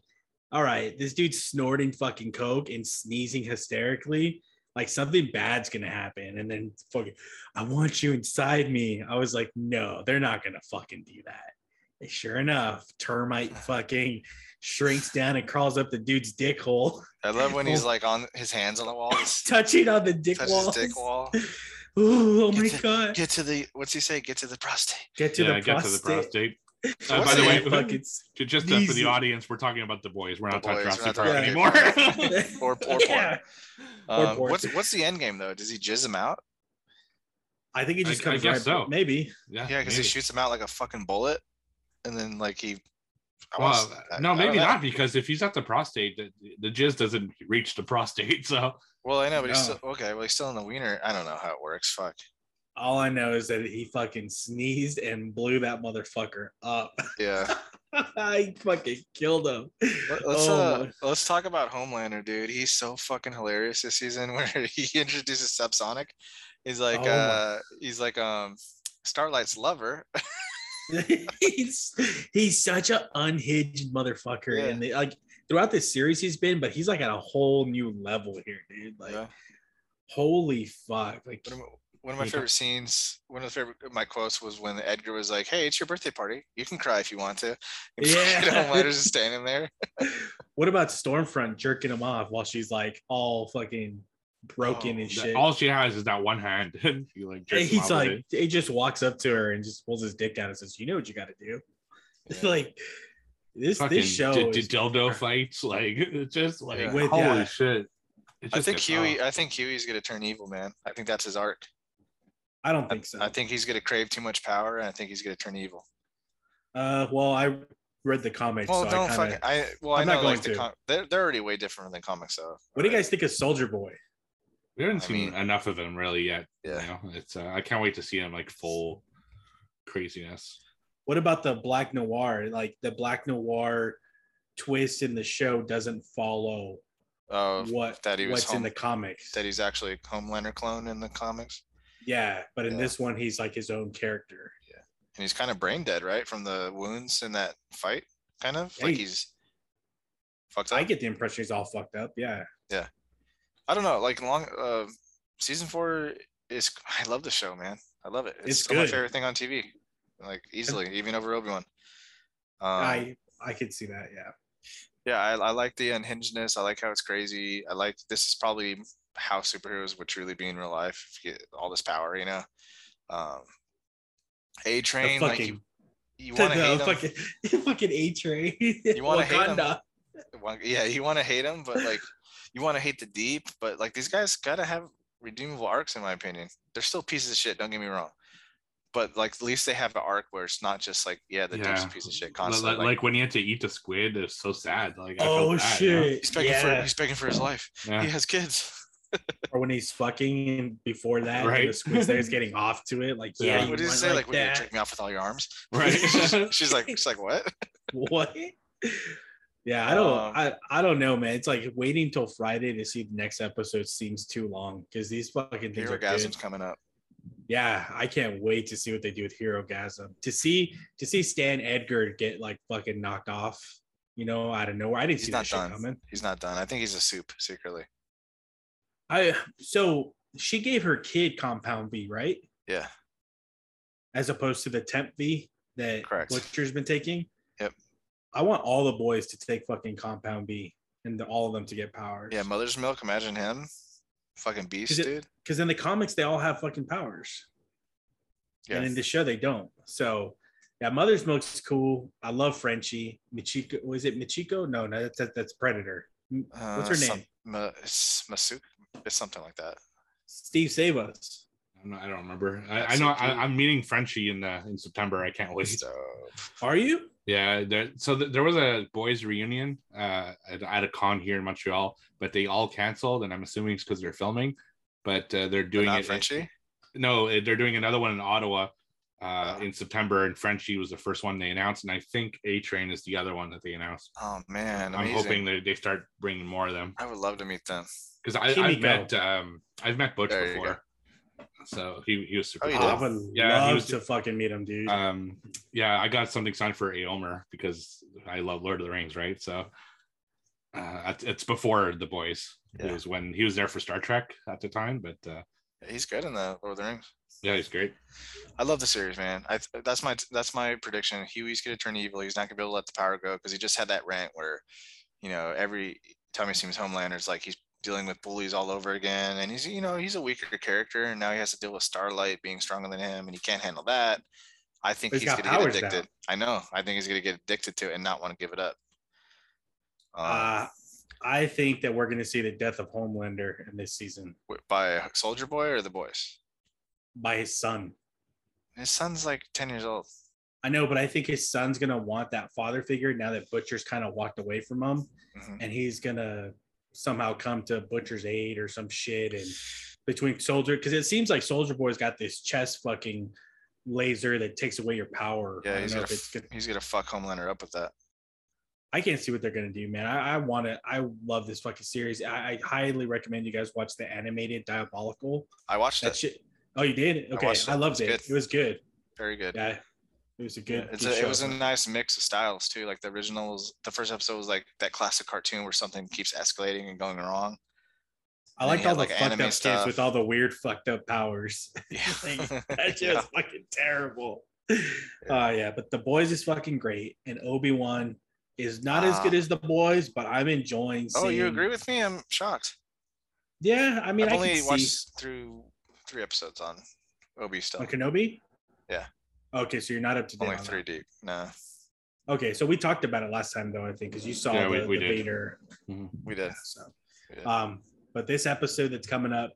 all right, this dude's snorting fucking coke and sneezing hysterically. Like something bad's gonna happen. And then fucking, I want you inside me. I was like, no, they're not gonna fucking do that. And sure enough, termite fucking shrinks down and crawls up the dude's dick hole, I love when he's like on his hands on the wall, touching on the dick touches wall. dick wall. Ooh, oh my to- god. Get to the what's he say? Get to the prostate. Get to yeah, the get prostate. to the prostate. So Uh, by the the way, end fucking just uh, for the audience, we're talking about the boys. We're not talking Boys, we're Jurassic Park talking- anymore. Or or Yeah. Or Um, porn. what's what's the end game though? Does he jizz him out? I think he just I- I comes guess right. so. Maybe. yeah, Yeah, because he shoots him out like a fucking bullet, and then like he. I Well, wanna- I- no, I maybe know. not because if he's at the prostate, the, the jizz doesn't reach the prostate. So Well, I know, but he's No. still okay. Well, he's still in the wiener. I don't know how it works. Fuck. All I know is that he fucking sneezed and blew that motherfucker up. Yeah. I fucking killed him. Let- Let's Oh uh, let's talk about Homelander, dude. He's so fucking hilarious this season where he introduces Subsonic. He's like Oh uh he's like um Starlight's lover. he's he's such an unhinged motherfucker, Yeah. and they, like throughout this series he's been, but he's like at a whole new level here, dude. Like, Yeah. holy fuck! Like, One of my, one of my Yeah. favorite scenes, one of the favorite my quotes was when Edgar was like, "Hey, it's your birthday party. You can cry if you want to." And Yeah. fucking Homelander's just standing there. what about Stormfront jerking him off while she's like all fucking broken Oh, and shit? all she has is that one hand. and he like jerks he's like, it. he just walks up to her and just pulls his dick out and says, "You know what you got to do." Yeah. like this fucking this show d- is- d- dildo fights. Like it's just like Yeah. With- holy yeah. shit. I think Huey. off. I think Huey's gonna turn evil, man. I think that's his arc. I don't I, think so. I think he's gonna crave too much power, and I think he's gonna turn evil. uh, well, I read the comics. Well, so don't kinda, fucking. I well, i I'm not know going like the to. com- they're they're already way different than the comics, though. What do you guys think of Soldier Boy? We haven't I seen mean- enough of him really yet. Yeah. You know, it's uh, I can't wait to see him like full craziness. What about the Black Noir? Like the Black Noir twist in the show doesn't follow Oh, what that he was what's in the comics. that he's actually a Homelander clone in the comics, yeah, but in Yeah. this one, he's like his own character. Yeah, and he's kind of brain dead, right, from the wounds in that fight. Kind of like Hey. he's fucked up. I get the impression he's all fucked up. Yeah. Yeah. I don't know, like long. Uh, season four is. I love the show, man. I love it. It's, It's still my favorite thing on TV, like easily, even over Obi Wan. Um, I I could see that. Yeah. yeah, I, I like the unhingedness. I like how it's crazy. I like this is probably how superheroes would truly be in real life. If you get all this power, you know. Um, A Train, like you, fucking you want to hate him. fucking fucking A train. You wanna hate 'em. Wakanda. Well, yeah, you want to hate them, but like you want to hate the deep, but like these guys gotta have redeemable arcs, in my opinion. They're still pieces of shit. Don't get me wrong, but like at least they have an arc where it's not just like yeah, the deep's a piece of shit Like, constantly. like, Like, when he had to eat the squid, it's so sad. Like I Oh felt bad, you know? shit! he's begging for he's begging for his life. Yeah. He has kids. Or when he's fucking and before that, and the Right. squid's there is getting off to it. Like, yeah, Yeah. what did he say? like Like, would you that. take me off with all your arms? Right. she's like, she's like, what? what? Yeah, I don't, Um, I, I don't know, man. It's like waiting till Friday to see the next episode seems too long because these fucking things Hero are good. gasm's coming up. Yeah, I can't wait to see what they do with Herogasm. To see to see Stan Edgar get like fucking knocked off, you know, out of nowhere. I didn't He's see that shit done. coming. He's not done. I think he's a soup secretly. I so she gave her kid Compound B, right? Yeah. As opposed to the Temp V that Correct. Butcher's been taking. Yep. I want all the boys to take fucking Compound B and the, all of them to get powers. Yeah, Mother's Milk. Imagine him, fucking beast, Is it- dude. because in the comics they all have fucking powers, Yeah. and in the show they don't. So yeah, Mother's Milk's cool. I love Frenchie. Michiko was it Michiko? No, no, that's that's, that's Predator. What's her Uh, name? some- Ma- it's Masuk. It's something like that. Steve Save Us. I'm not, I don't remember. I, I know I, I'm meeting Frenchie in the in September. I can't wait. So Are you? Yeah, there, so th- there was a boys reunion uh, at, at a con here in Montreal, but they all canceled, and I'm assuming it's because they're filming. But uh, they're doing not it. Frenchie. No, uh, they're doing another one in Ottawa uh, Oh. in September, and Frenchie was the first one they announced, and I think A Train is the other one that they announced. Oh man, I'm amazing. hoping that they start bringing more of them I would love to meet them. because I've Kimiko. met um, I've met Butch There you before, so he he was super Oh, cool. I would Yeah, he was- to fucking meet him, dude. um yeah i got something signed for Éomer because i love lord of the rings right so uh it's- it's before the boys Yeah. it was when he was there for star trek at the time but uh He's good in the Lord of the Rings. yeah he's great I love the series, man. I that's my that's my prediction. Huey's gonna turn evil. He's not gonna be able to let the power go because he just had that rant where, you know, every time he sees Homelander, it's like he's dealing with bullies all over again, and he's you know he's a weaker character, and now he has to deal with Starlight being stronger than him, and he can't handle that. I think He's he's, gonna get powers now. addicted. I know. I think he's gonna get addicted to it and not want to give it up. Um, uh, I think that we're going to see the death of Homelander in this season by Soldier Boy or the boys. by his son. His son's like ten years old. I know, but I think his son's going to want that father figure now that Butcher's kind of walked away from him. Mhm. and he's gonna somehow come to Butcher's aid or some shit. And between Soldier, because it seems like Soldier Boy's got this chest fucking laser that takes away your power. Yeah, he's know gonna if it's f- good. he's gonna fuck Homelander up with that. I can't see what they're gonna do, man. I, I want to. I love this fucking series. I, I highly recommend you guys watch the animated Diabolical. I watched That it. shit. Oh, you did? Okay, I, it. loved it. good. It was good. Very good. Yeah, it was a Yeah, good. it's good a, it was a nice mix of styles too. Like the originals, the first episode was like that classic cartoon where something keeps escalating and going wrong. I liked all the like, fucked up kids stuff. with all the weird fucked up powers. Yeah, Like, that shit Yeah. was fucking terrible. Oh yeah, but the boys is fucking great, and Obi Wan is not as good Ah. as the boys, but I'm enjoying. Oh, you agree with me? I'm shocked. Yeah, I mean, I've I only can see watched through three episodes on Obi still. on Kenobi. Yeah. Okay, so you're not up to date. Only on three that. deep. No, Okay, so we talked about it last time though, I think, because you saw Yeah, we- the, we the did. Vader. we did. So, we did. um, but this episode that's coming up,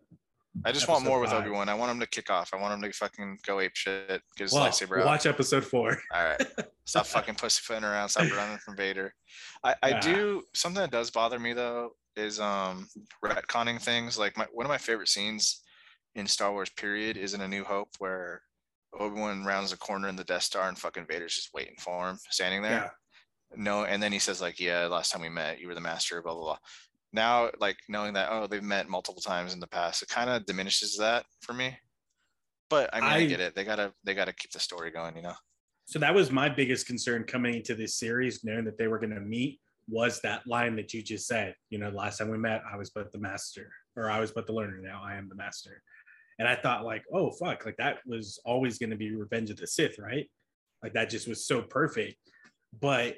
I just want more with episode. Obi Wan. I want him to kick off. I want him to fucking go ape shit. Get his well, lightsaber out. watch episode four. All right. Stop fucking pussyfooting around. Stop running from Vader. I, I Yeah. do something that does bother me though is um retconning things. Like my one of my favorite scenes in Star Wars period is in A New Hope where Obi-Wan rounds the corner in the Death Star and fucking Vader's just waiting for him, standing there. Yeah, No, and then he says, like, yeah, last time we met, you were the master, blah blah blah. Now, like knowing that, oh, they've met multiple times in the past, it kind of diminishes that for me. But I mean, I, I- get it. They gotta they gotta keep the story going, you know. so that was my biggest concern coming into this series, knowing that they were going to meet was that line that you just said. You know, last time we met, I was but the master, or I was but the learner. Now I am the master. And I thought, like, oh fuck, like that was always going to be Revenge of the Sith, right? Like that just was so perfect. But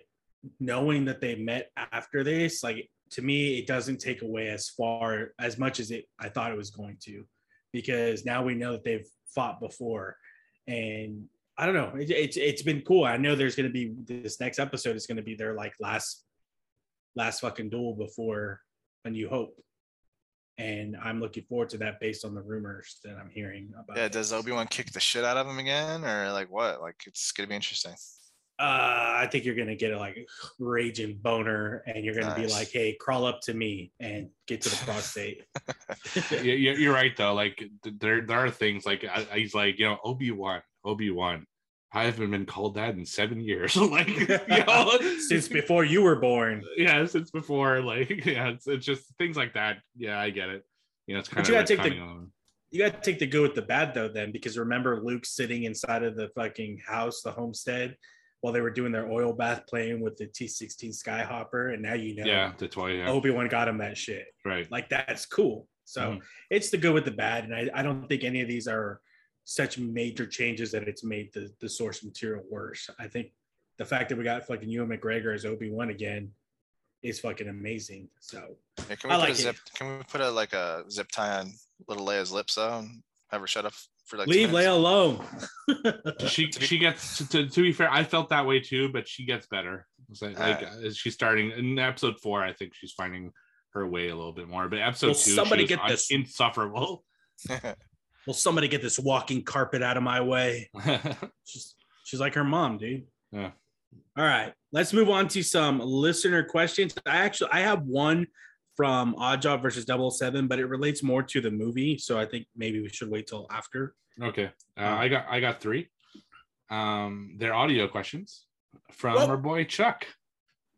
knowing that they met after this, like to me, it doesn't take away as far as much as it I thought it was going to, because now we know that they've fought before, and I don't know, it, it's it's been cool. I know there's going to be this next episode is going to be their like last last fucking duel before A New Hope, and I'm looking forward to that based on the rumors that I'm hearing about. Yeah, does Obi Wan kick the shit out of him again, or like what? Like it's gonna be interesting. uh, I think you're gonna get a like raging boner, and you're gonna be like, "Hey, crawl up to me and get to the prostate." yeah, yeah, you're right though. Like there, there are things like I, I- he's like, you know, Obi Wan, Obi Wan. I haven't been called that in seven years. like, you know, Since before you were born, yeah, since before. Like, yeah, it's, it's just things like that. Yeah, I get it. You know, it's kind But of you gotta like take the- on. you got to take the good with the bad though, then, because remember Luke sitting inside of the fucking house, the homestead, while they were doing their oil bath, playing with the T16 Skyhopper, and now you know, yeah, the toy. Yeah, Obi Wan got him that shit. right. Like that's cool. So Mhm. it's the good with the bad, and I, I don't think any of these are such major changes that it's made the the source material worse. I think the fact that we got fucking Ewan McGregor as Obi Wan again is fucking amazing. So Yeah, can we I put like a it. zip? Can we put a like a zip tie on little Leia's lips though, and have her shut up for like leave minutes? Leia alone. She she gets to, to, to be fair, I felt that way too, but she gets better. It's like, like uh, she's starting in episode four. I think she's finding her way a little bit more. But episode Will two, somebody she get un- this? insufferable. Will somebody get this walking carpet out of my way? She's she's like her mom, dude. Yeah. All right, let's move on to some listener questions. I actually I have one from Oddjob versus 007, but it relates more to the movie, so I think maybe we should wait till after. okay, uh, I got I got three. Um, they're audio questions from Well- our boy Chuck.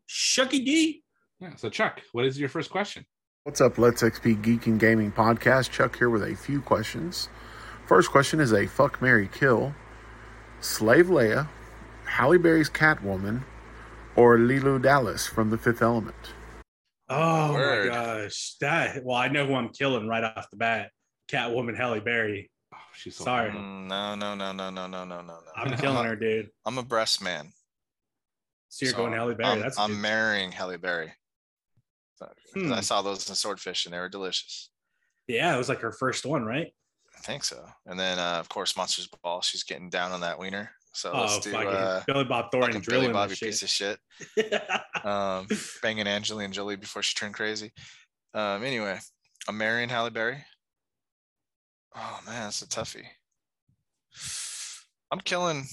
Shucky D. Yeah, so Chuck, what is your first question? What's up, Let's XP Geek and Gaming Podcast? Chuck here with a few questions. First question is a fuck Mary Kill, Slave Leia, Halle Berry's Catwoman, or Leeloo Dallas from The Fifth Element. Oh Word. my gosh. That well, I know who I'm killing right off the bat. Catwoman Halle Berry. Oh, she's so sorry. Mm, no, no, no, no, no, no, no, no. I'm killing her, dude. I'm a breast man. So you're so going Halle Berry. I'm, That's I'm marrying Halle Berry. So, hmm. I saw those in Swordfish and they were delicious. Yeah, it was like her first one, right? I think so. And then uh, of course Monsters Ball. She's getting down on that wiener. So Oh, let's do uh, Billy Bob Thornton fucking Billy drilling Bobby piece of shit. Um, banging Angelina Jolie before she turned crazy. Um, anyway, I'm marrying Halle Berry. Oh man, that's a toughie. I'm killing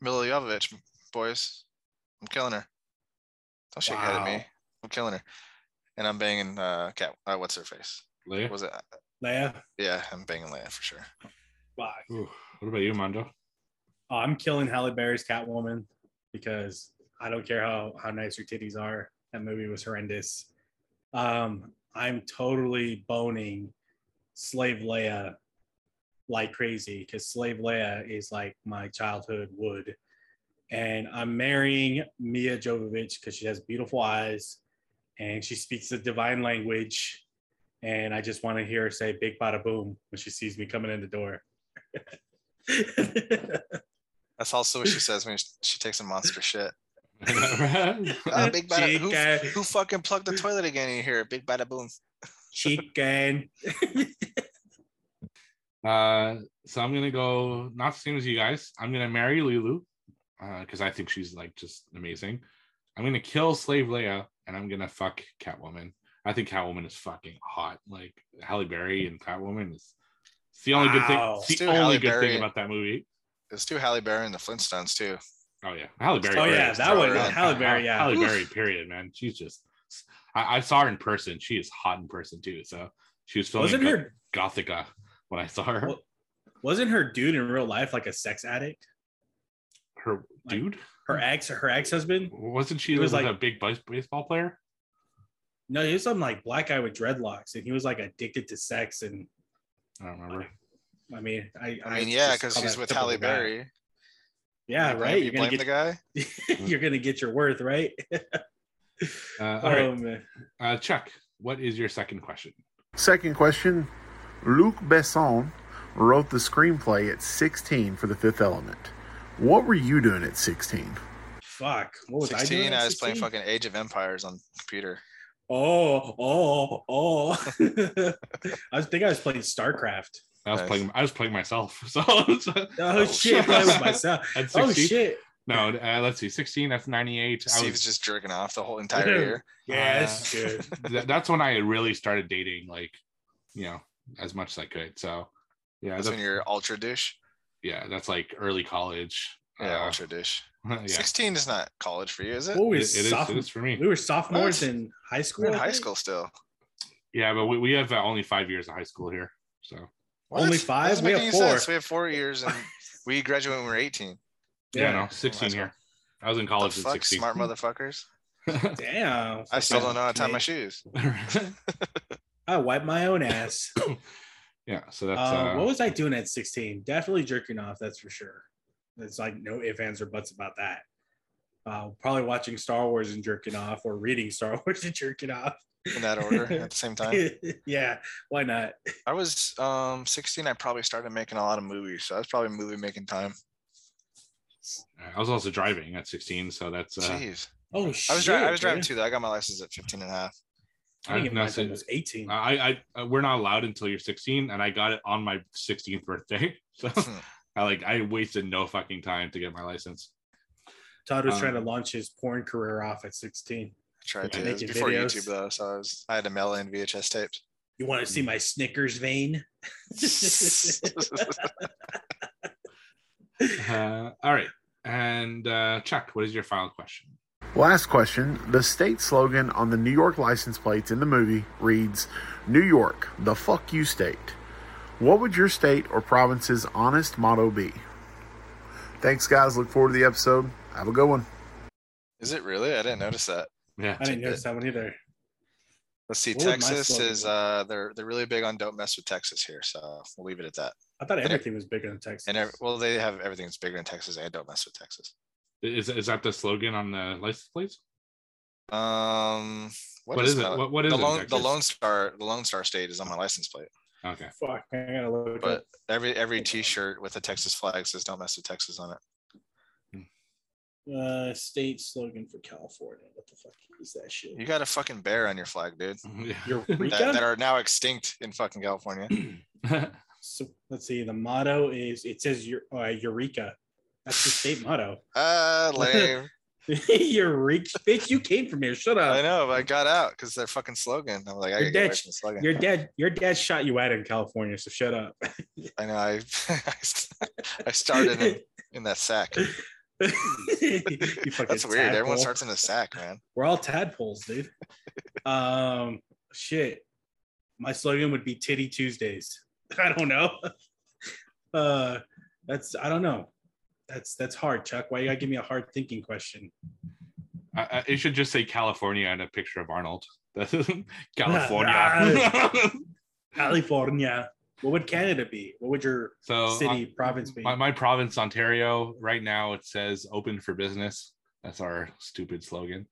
Milla Jovovich, boys. I'm killing her. Don't shake your head at me. I'm killing her. And I'm banging uh cat uh, what's her face? Leia. Was it Leia. yeah, I'm banging Leia for sure. Fuck. Ooh, what about you, Mondo? Oh, I'm killing Halle Berry's Catwoman because I don't care how how nice her titties are. That movie was horrendous. Um, I'm totally boning Slave Leia like crazy because Slave Leia is like my childhood wood, and I'm marrying Mia Jovovich because she has beautiful eyes and she speaks the divine language. And I just want to hear her say "Big Bada Boom" when she sees me coming in the door. That's also what she says when she, she takes a monster shit. Uh, big bada, who, who fucking plugged the toilet again in here? Big bada boom. Chicken. Uh, so I'm gonna go not the same as you guys. I'm gonna marry Lulu because I think she's like just amazing. I'm gonna kill Slave Leia and I'm gonna fuck Catwoman. I think Catwoman is fucking hot. Like Halle Berry and Catwoman is it's the only good thing. Wow. It's the only Halle good Berry- thing about that movie. It's too Halle Berry and the Flintstones too. Oh yeah, Halle Berry. Oh, yeah, that one, Halle Berry, yeah. Halle Oof. Berry. Period, man. She's just. I, I saw her in person. She is hot in person too. So she was filming Wasn't Go- her Gothika when I saw her. Well, wasn't her dude in real life like a sex addict? her dude. Her ex, her ex husband. Wasn't she was like, like- a big baseball player? No, he was some like black guy with dreadlocks, and he was like addicted to sex. And I don't remember. I mean, I, I mean, yeah, because he's with typical Halle guy. Berry. Yeah, You right. You You're gonna blame get the guy. you're gonna get your worth, right? Uh, all oh right, uh, Chuck. What is your second question? Second question Luc Besson wrote the screenplay at 16 for The Fifth Element. What were you doing at 16? Fuck. What was I 16, doing? I, at was playing fucking Age of Empires on computer. Oh, oh, oh. I think I was playing StarCraft. I was Nice. playing. I was playing myself. So, so Oh, shit, playing with myself. At Oh shit. No, uh, let's see. 16. That's 98. I Steve's was, just jerking off the whole entire year. Yeah, Uh, that's good. th- that's when I really started dating, like, you know, as much as I could. So, yeah, That's that's, when you're ultra dish. yeah, that's like early college. Yeah, Uh, ultra douche. yeah, 16 is not college for you, is it? What it, was it is. soph- It is for me. We were sophomores What? in high school. We're in high school still. Yeah, but we, we have uh, only five years of high school here. So, What? Only five? We have four. sense. We have four years and we graduated when we were 18. yeah, Yeah. no, 16 High here. I was in college at 16. smart motherfuckers. Damn. I still don't know how to tie my shoes. I wipe my own ass. yeah, so that's Uh, uh, what was I doing at 16? Definitely jerking off, that's for sure. There's like no ifs, ands, or buts about that. Uh, probably watching Star Wars and jerking off, or reading Star Wars and jerking off. In that order at the same time. yeah, why not? I was um 16. I probably started making a lot of movies, so that's probably movie making time. I was also driving at 16, so that's uh, Jeez, Oh I was shit! driving. I was driving too. Though I got my license at 15 and a half. I think I- it no, so- almost 18. I, I, uh, we're not allowed until you're 16, and I got it on my 16th birthday. So Hmm. I like I wasted no fucking time to get my license. Todd was um, trying to launch his porn career off at 16. I tried to. Yeah. It was before videos. YouTube though, so I was. I had to mail in VHS tapes. You want to see my Snickers vein? Uh, all right, and uh, Chuck, what is your final question? Last question. The state slogan on the New York license plates in the movie reads New York, the fuck you state. What would your state or province's honest motto be? Thanks, guys. Look forward to the episode. Have a good one. Is it really? I didn't notice that. Yeah, I didn't notice that one either. Let's see. What Texas is uh, they're they're really big on don't mess with Texas here, so we'll leave it at that. I thought everything was bigger than Texas. And ev- well, they have everything that's bigger in Texas and don't mess with Texas. is is that the slogan on the license plates? Um, what is, it? What, what is the it? lone the Lone Star the Lone Star State is on my license plate, Okay, Fuck, I gotta look but up. every every T-shirt with a Texas flag says "Don't mess with Texas" on it. Uh, state slogan for California. What the fuck is that shit? You got a fucking bear on your flag, dude. yeah. Eureka? That, that are now extinct in fucking California. So let's see. The motto is it says Eu- uh, Eureka. That's the state motto. Ah, lame. Eureka, bitch! You came from here. Shut up. I know, but I got out because their fucking slogan. I'm like, I Your dad- slogan. Your dad, your dad shot you out in California. So shut up. I know. I I started in, in that sack. That's weird. Everyone starts in a sack, man. We're all tadpoles, dude. um, shit. My slogan would be Titty Tuesdays. I don't know. Uh, that's I don't know. That's that's hard, Chuck. Why you gotta give me a hard thinking question? I, I- it should just say California and a picture of Arnold. California. California. What would Canada be? What would your so city uh, province be? my, my province, Ontario, right now it says open for business. That's our stupid slogan.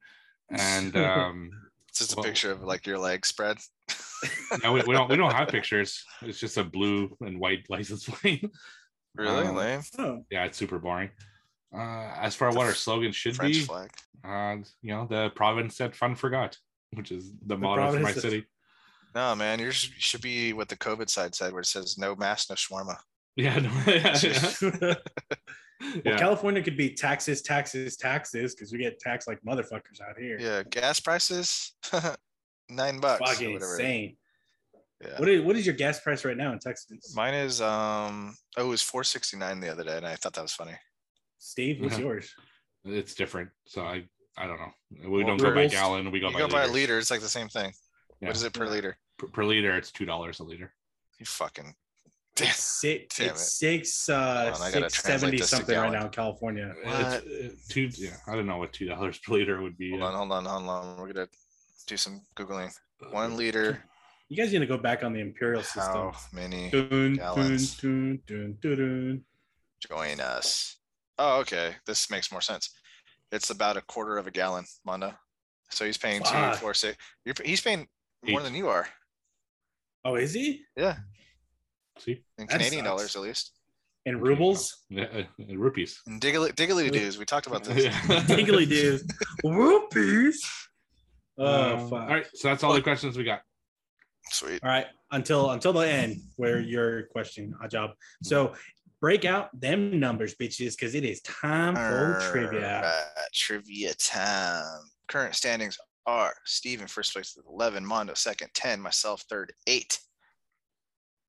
And um, It's just a picture of like your leg spread. no, we, we don't we don't have pictures. It's just a blue and white license plate. Really Um, lame. oh, yeah, it's super boring. Uh, as for what our slogan should French be, flag. uh, you know, the province that fun forgot, which is the, motto for my that- city. No, man, yours should be what the COVID side said, where it says "No mask, no shawarma." Yeah, no, yeah, yeah. well, Yeah. California could be taxes, taxes, taxes, because we get taxed like motherfuckers out here. Yeah, gas prices nine bucks. or Fucking insane. Yeah. What is what is your gas price right now in Texas? Mine is um oh it was four sixty nine the other day, and I thought that was funny. Steve, what's Uh-huh. yours? it's different. So I I don't know. We Well, don't go by gallon. We go You by go by a liter, it's like the same thing. Yeah. What is it per liter? Per, per liter, it's two dollars a liter. You fucking It's six. Damn it's six. Uh, Hold on, I gotta six translate seventy this to something right now in California. What? It's, uh, two. Yeah, I don't know what two dollars per liter would be. hold uh, on, hold on, hold on. We're gonna do some googling. One liter. You guys need to go back on the imperial system. How many Dun, dun, gallons. dun, dun, dun, dun. join us? Oh, okay. This makes more sense. It's about a quarter of a gallon, Mondo. So he's paying two, Fuck. four. You're, he's paying more Eight. than you are Oh, is he? Yeah, See, in That Canadian sucks. dollars at least. In rubles? yeah, uh, uh, rupees. And diggly diggly doos. We talked about this. Giggly dude. Rupees. Oh Um, fuck. All right, so that's all the questions we got. Sweet. All right, until until the end, where your question, a job. So break out them numbers, bitches, because it is time for trivia. Alright, trivia time. Current standings are Steve in first place with 11, Mondo second, 10, myself third, eight.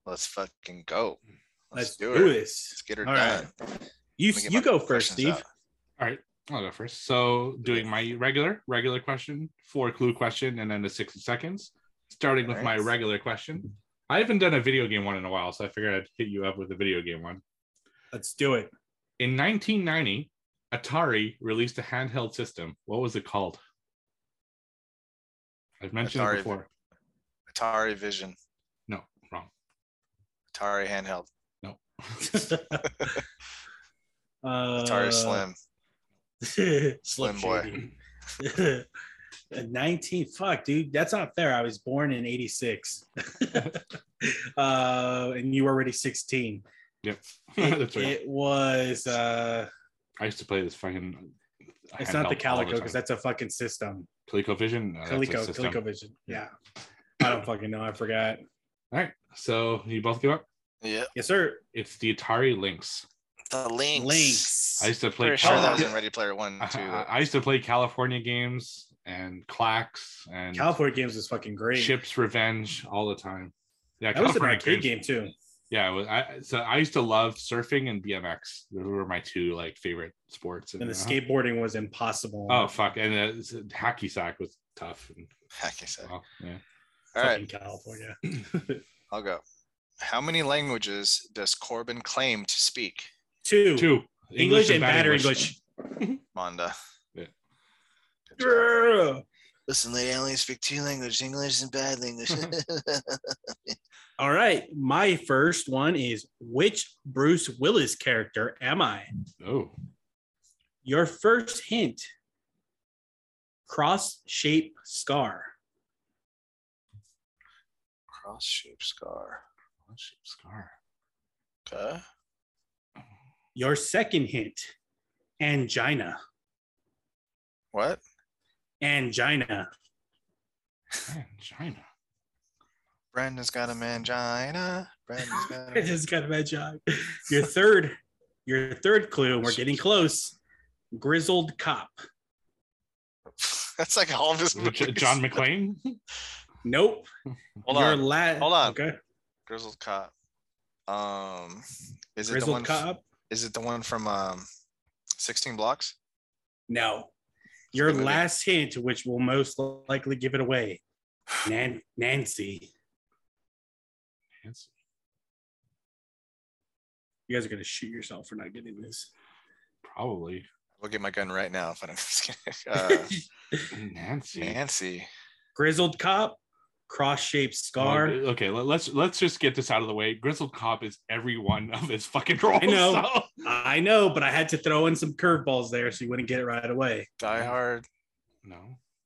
Let's fucking go. Let's, do, do, it. this. Let's get her All right. done. You Let me get you go first, Steve. out. All right, I'll go first. So, doing my regular, regular question, four clue question, and then the 60 seconds. Starting with my regular question. I haven't done a video game one in a while, so I figured I'd hit you up with a video game one. Let's do it. In 1990, Atari released a handheld system. What was it called? I've mentioned Atari. it before. Atari Vision, No, wrong. Atari handheld, No. uh, Atari Slim, Slim Slim boy. Shady. 19 fuck dude that's not fair i was born in 86 uh and you were already 16 Yep. it, That's right. it was uh I used to play this fucking. it's not the Coleco because that's a fucking system ColecoVision. No, that's a Coleco, system. ColecoVision. Yeah. I don't fucking know. I forgot. All right, so you both give up. Yeah, Yes, sir. It's the Atari Lynx. the links. Links. I used to play. Pretty sure that was in Ready Player One too. I- I used to play California games and Klax and California Games is fucking great. Ships Revenge all the time. Yeah, that was an California arcade games- game too. Yeah, it was, I, so I used to love surfing and BMX. Those were my two like favorite sports. And the uh, skateboarding was impossible. Oh fuck! And uh, s- hacky sack was tough. And, Heck, I said. well, yeah. All right, fucking California. I'll go. How many languages does Korben claim to speak? Two. Two English, and bad English. Mondo. Yeah. Good job. Yeah. Listen, lady, I only speak two languages, English and bad English. All right. My first one is which Bruce Willis character am I? Oh, Your first hint cross shape scar. Cross shape scar. shaped scar. Okay. Your second hint angina. What? Angina. Man, China. Brandon's got a mangina. Brandon's got I a just got a bad job. Your third, your third clue, we're getting close. Grizzled cop. That's like all of his movies. John McClane. Nope. Hold your on. la- hold on. Okay. Grizzled cop. Um, is it the Grizzled one? f- cop. Is it the one from um, Sixteen Blocks? No. Your Good movie. last hint, which will most likely give it away. Nan- Nancy. You guys are gonna shoot yourself for not getting this. Probably We'll get my gun right now. If I don't. just kidding. Uh, Nancy. Nancy. Grizzled cop, cross-shaped scar. Well, okay, let- let's let's just get this out of the way. Grizzled Cop is every one of his fucking roles. I know. so- I know, but I had to throw in some curveballs there so you wouldn't get it right away. Die Hard. No,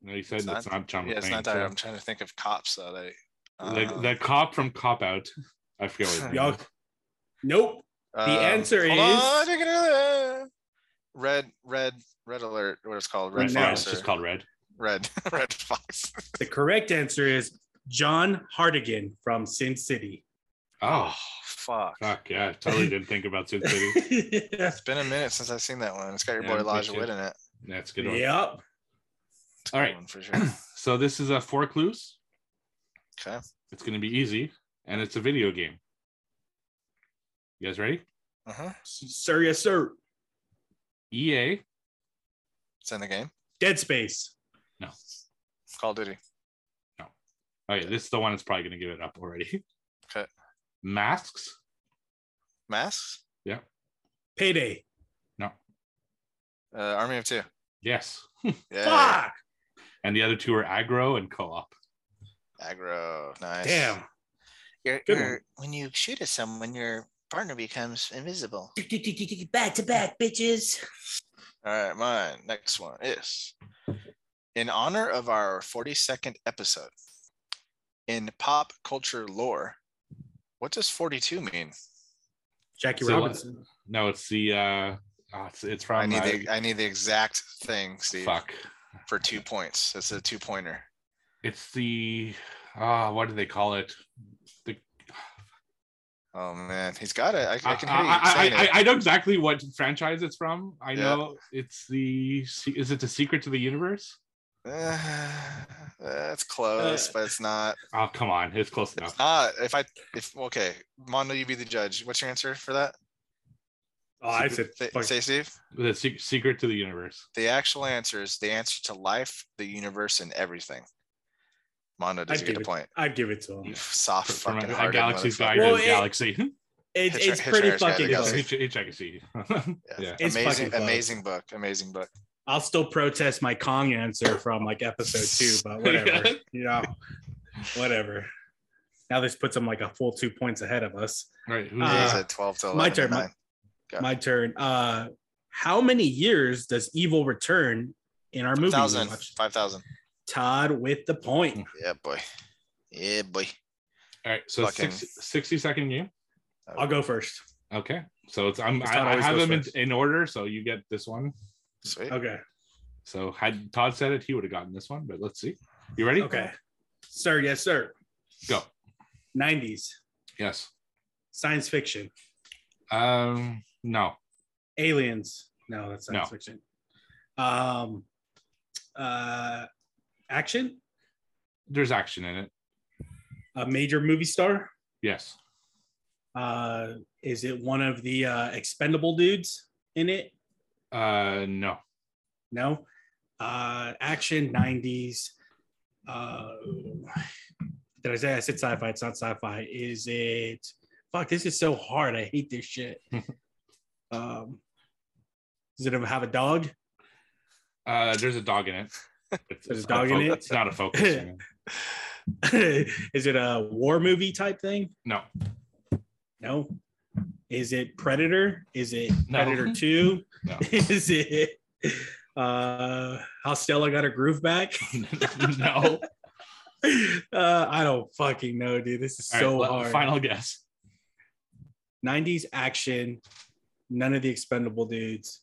no, you said It's that's not- not John Yeah, it's not Die Hard. so- I'm trying to think of cops though. They. the, um, the cop from Cop Out. I forget what Y'all, is. nope. The um, answer hold is- on, take it out. Red, red, red alert. What it's called? Red No. Yeah, Fox. it's just called Red. Red, red fox. The correct answer is John Hartigan from Sin City. Oh, fuck. fuck yeah! I totally didn't think about Sin City. It's been a minute since I've seen that one. It's got your Yeah, boy me Elijah. Wood in it. That's a good one. yep. It's a All good right. one for sure. So this is a four clues. Okay. It's going to be easy, and it's a video game. You guys ready? Uh huh. Sir, yes, sir. EA. It's in the game. Dead Space. No. Call of Duty. Okay, this is the one that's probably going to give it up already. Okay. Masks. Masks. Yeah. Payday. No. Uh, Army of Two. Yes. Yeah. Fuck. And the other two are aggro and co-op. Aggro. Nice. Damn. You're, you're- when you shoot at someone, your partner becomes invisible. Back to back, bitches. All right, mine. Next one is In honor of our 42nd episode, in pop culture lore, what does 42 mean? Jackie So, uh, Robinson. No, it's the uh oh, it's, it's from I need uh, the I need the exact thing, Steve, fuck. for two points. It's a two pointer. It's the ah what do they call it? The Oh man, he's got it. I, I I, can hear you I, I, it. I know exactly what franchise it's from. I Yeah. know it's the is it the Secret to the Universe? Uh, that's close, Uh, but it's not. Oh come on, it's close It's enough. not. If I if okay, Mondo, you be the judge. What's your answer for that? Oh, I said Say, fuck. say Steve. The Secret to the Universe. The actual answer is the answer to life, the universe, and everything. Mondo does get a it- point. I'd give it to him. You soft From fucking a, a hearted galaxy's guide Well, to it- galaxy. It's, Hitch- it's pretty Hitchhiker's Guide to fucking the yeah, close. Galaxy. Hitch, Hitchhiker's see. yeah. It's amazing, amazing book, amazing book. I'll still protest my Kong answer from like episode two, but whatever. you know, whatever. Now this puts him like a full two points ahead of us. Right. Who's Uh, He's uh, at twelve to 11 my turn, my- My turn. Uh how many years does evil return in our movie? we five thousand. Todd with the point. Yeah, boy. Yeah, boy. all right. So fucking- 60, 60 second game. I'll go first. Okay. So it's I'm I, I have them in, in order, so you get this one. Sweet. Okay. So had Todd said it, he would have gotten this one, but let's see. You ready? Okay. Sir, yes, sir. Go. 90s. Yes. Science fiction. Um no. Aliens. No, that's science No. fiction. Um uh action. There's action in it. A major movie star. Yes. Uh is it one of the uh expendable dudes in it? Uh no. No. Uh action 90s. Uh did I say I said sci-fi? It's not sci-fi. Is it fuck this is so hard. I hate this shit. um does it ever have a dog? Uh there's a dog in it. It's, There's a dog in it? It's not a focus. is it a war movie type thing? no. No. Is it Predator? Is it No. Predator 2? No. Is it uh how Stella got her groove back? no. uh, I don't fucking know, dude. This is All so right, hard. Final guess. 90s action, none of the expendable dudes.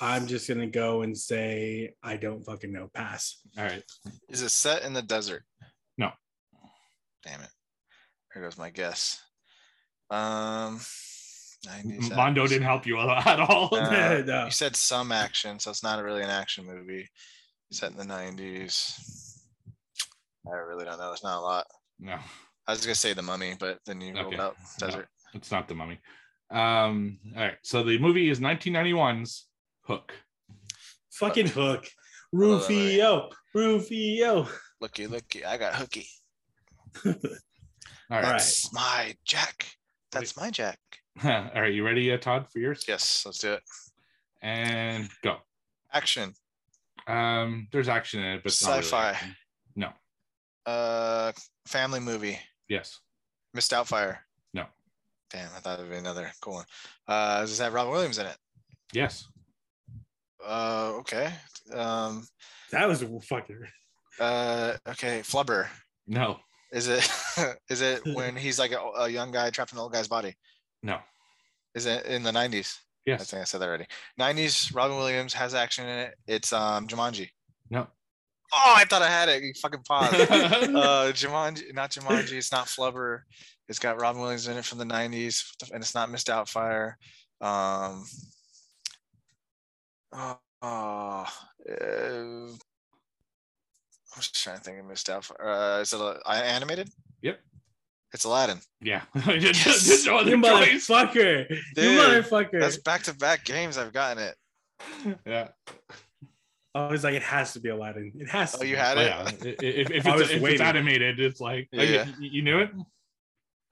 I'm just gonna go and say I don't fucking know. Pass. All right. Is it set in the desert? No. Damn it. There goes my guess. Um, 90s Mondo action. didn't help you at all. Uh, No. You said some action, so it's not really an action movie. Set in the 90s. I really don't know. There's not a lot. no, I was gonna say the mummy, but then you rolled Okay. out No. desert. it's not the mummy. Um, all right. So the movie is 1991's Hook. Fucking hook. Hold on, wait. Rufio. Rufio. Looky, looky. I got hooky. All right. That's my jack. That's my jack. all right. You ready, uh, Todd, for yours? Yes, let's do it. And go. Action. Um, there's action in it, but it's not really Sci-fi. action. no. Uh, family movie. Yes. Miss Doubtfire. No. Damn, I thought it'd be another cool one. Uh, does it have Robin Williams in it? Yes. Uh, okay. Um, That was fucking. uh, okay. Flubber. No. Is it? is it when he's like a, a young guy trapped in an old guy's body? No. Is it in the nineties? Yes. I think I said that already. Nineties. Robin Williams has action in it. It's um Jumanji. No. Oh, I thought I had it. You fucking paused. uh, Jumanji, not Jumanji. It's not Flubber. It's got Robin Williams in it from the '90s, and it's not Miss Doubtfire. Um, oh, oh, uh, I'm just trying to think of Miss Doubtfire. Uh, is it a, animated? Yep. It's Aladdin. yeah. Yes. There's You other choice. motherfucker. You motherfucker. That's back-to-back games I've gotten it. Yeah. I was like, it has to be Aladdin. It has oh, to. Oh, you be. had Oh, it. yeah. If, if, I it's, was if it's animated, it's like, oh, you- Yeah. you, you knew it?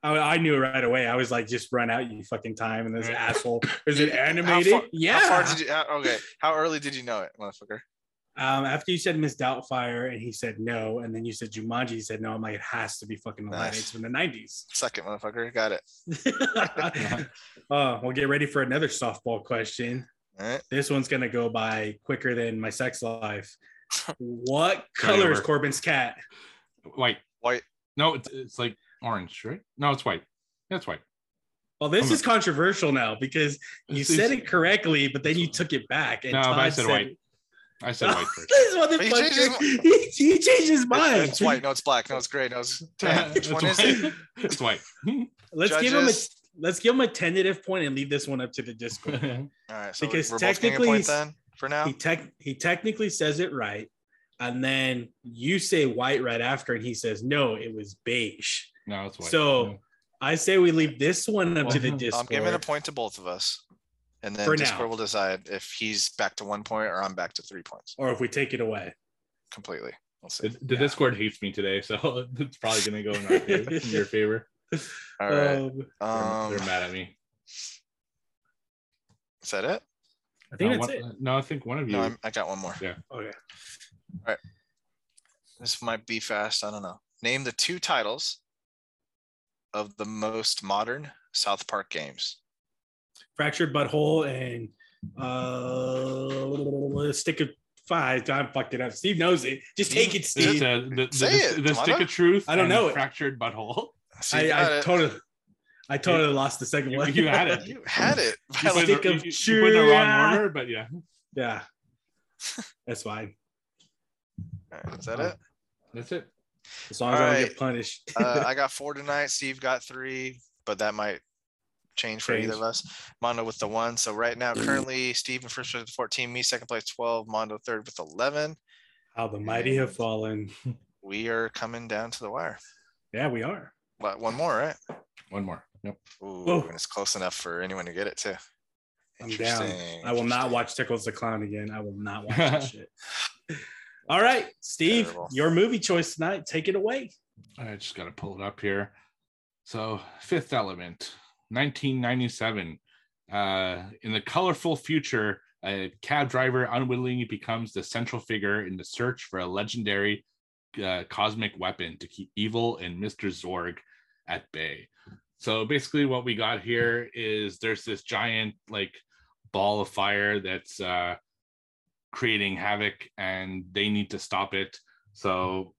I, I knew it right away. I was like, just run out, you fucking time. And this Right. asshole. Is it How animated? far- yeah. How far did you? How, okay. How early did you know it, motherfucker? Um, after you said Miss Doubtfire and he said no, and then you said Jumanji, he said no. I'm like, it has to be fucking Aladdin. Nice. It's from the 90s. Second, motherfucker. Got it. uh, we'll get ready for another softball question. All right. This one's gonna go by quicker than my sex life. What color is. Korben's cat? White. White. No, it's, it's like orange, right? No, it's white. Yeah, it's white. Well, this I'm is controversial now because you It's- said it correctly, but then you took it back. And No, but Todd I said white. I said white first. this But he changed his motherfucker, he, he changed his mind. It's white. No, it's black. No, it's gray. No, it's tan. Which It's one is white. it? It's white. Let's give him a let's give him a tentative point and leave this one up to the Discord. All right. So Because we're both getting a technically point then for now. he tech he technically says it right, and then you say white right after, and he says no, it was beige. no, it's white. So I say we leave this one up to the I'm Discord. I'm giving a point to both of us. And then For Discord now. will decide if he's back to one point or I'm back to three points or if we take it away. completely. We'll see. the, the Yeah. Discord hates me today, so it's probably gonna go in, our favor, in your favor. All right. Um, They're, Um, they're mad at me. is that it? I think no, that's one- it. No, I think one of you. No, I'm, I got one more. Yeah. Okay. All right. This might be fast. I don't know. Name the two titles of the most modern South Park games. Fractured butthole and uh stick of five. I fucked it up. Steve knows it. Just take it, Steve. the, the, Say the, it, the come stick of truth. I don't know it. Fractured butthole. So I, I totally I totally lost the second You- one. you had it. You had it. You put, Stick it, of you, you put it in the wrong order, but yeah, yeah. That's fine. All right, is that it? that's it. As long as I don't Alright. get punished. Uh, I got four tonight. Steve got three, but that might change for either of us. Mondo with the one. So right now, mm-hmm. currently, Steve in first place with 14, me second place 12, Mondo third with 11. How the mighty have fallen. We are coming down to the wire. Yeah, we are. What, one more, right? One more. Yep. Ooh, Oh. and it's close enough for anyone to get it too. I'm down. Interesting, I will not watch Tickles the Clown again. I will not watch that shit. All right, Steve, Terrible. your movie choice tonight. Take it away. I just got to pull it up here. So, Fifth Element, 1997. Uh, in the colorful future, a cab driver unwittingly becomes the central figure in the search for a legendary uh, cosmic weapon to keep evil and Mr. Zorg at bay. So, basically, what we got here is there's this giant, like, ball of fire that's uh, creating havoc, and they need to stop it. So,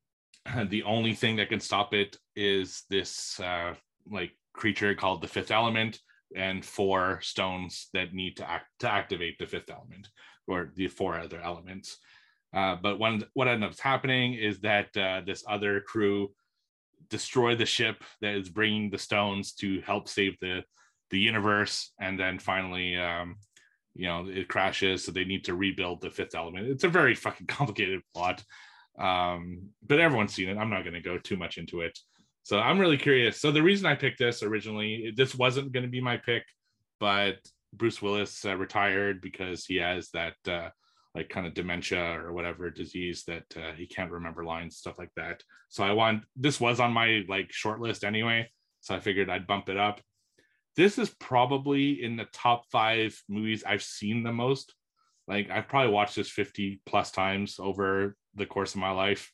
the only thing that can stop it is this uh, like creature called the fifth element and four stones that need to act to activate the fifth element or the four other elements. Uh, but when what ends up happening is that uh, this other crew destroy the ship that is bringing the stones to help save the the universe. And then finally um, you know it crashes. So they need to rebuild the fifth element. It's a very fucking complicated plot. Um but everyone's seen it. I'm not going to go too much into it so i'm really curious. So the reason i picked this originally this wasn't going to be my pick but bruce willis uh, retired because he has that uh like kind of dementia or whatever disease that uh, he can't remember lines stuff like that. So i want this was on my like short list anyway so i figured i'd bump it up. This is probably in the top five movies i've seen the most. Like I've probably watched this 50 plus times over the course of my life.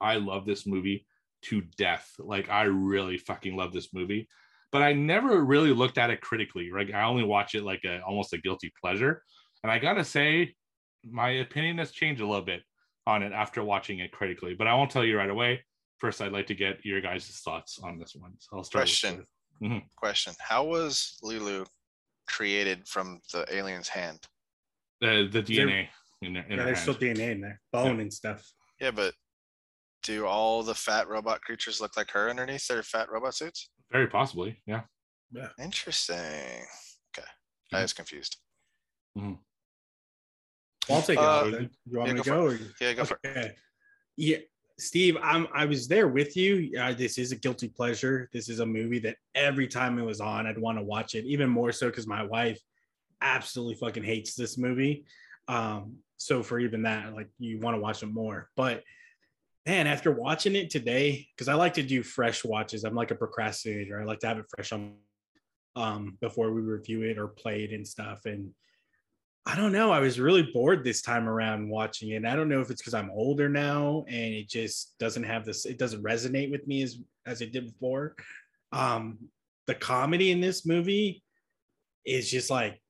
I love this movie to death. Like I really fucking love this movie. But I never really looked at it critically. Right. I only watch it like a almost a guilty pleasure. And I gotta say, my opinion has changed a little bit on it after watching it critically. But I won't tell you right away. First, I'd like to get your guys' thoughts on this one. So I'll start. with- Question. Mhm. Question. How was Lulu created from the alien's hand? the the There- DNA in their, in Yeah, her there's hand. still DNA in there, bone and stuff. Yeah, but do all the fat robot creatures look like her underneath their fat robot suits? Very possibly, yeah. Yeah. Interesting. Okay. I Mhm. was confused. Well, I'll take it. Uh, off. You want yeah, me to go go? Or... Yeah, go for it. Yeah, Steve, I'm I was there with you. Uh, this is a guilty pleasure. This is a movie that every time it was on, I'd want to watch it. Even more so because my wife absolutely fucking hates this movie. Um, so for even that, like you want to watch it more. But man, after watching it today, because I like to do fresh watches. I'm like a procrastinator. I like to have it fresh on um before we review it or play it and stuff. And I don't know. I was really bored this time around watching it. And I don't know if it's because I'm older now and it just doesn't have this, it doesn't resonate with me as as it did before. Um, the comedy in this movie is just like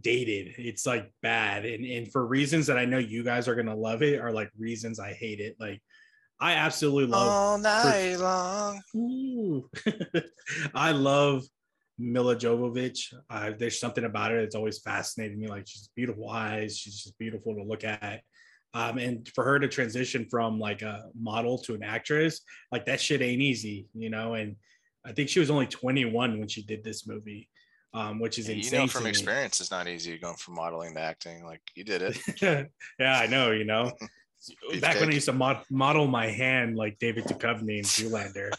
dated. It's like bad, and and for reasons that I know you guys are gonna love it are like reasons I hate it. Like I absolutely love all night long. Ooh. I love Milla Jovovich. Uh, there's something about her that's always fascinated me. Like she's beautiful eyes. She's just beautiful to look at. Um, and for her to transition from like a model to an actress, like that shit ain't easy, you know. And I think she was only 21 when she did this movie, um, which is Yeah, insane. you know to from me. experience, it's not easy going from modeling to acting. Like you did it. yeah, I know, you know. Back when I used to mod- model my hand like David Duchovny in Zoolander.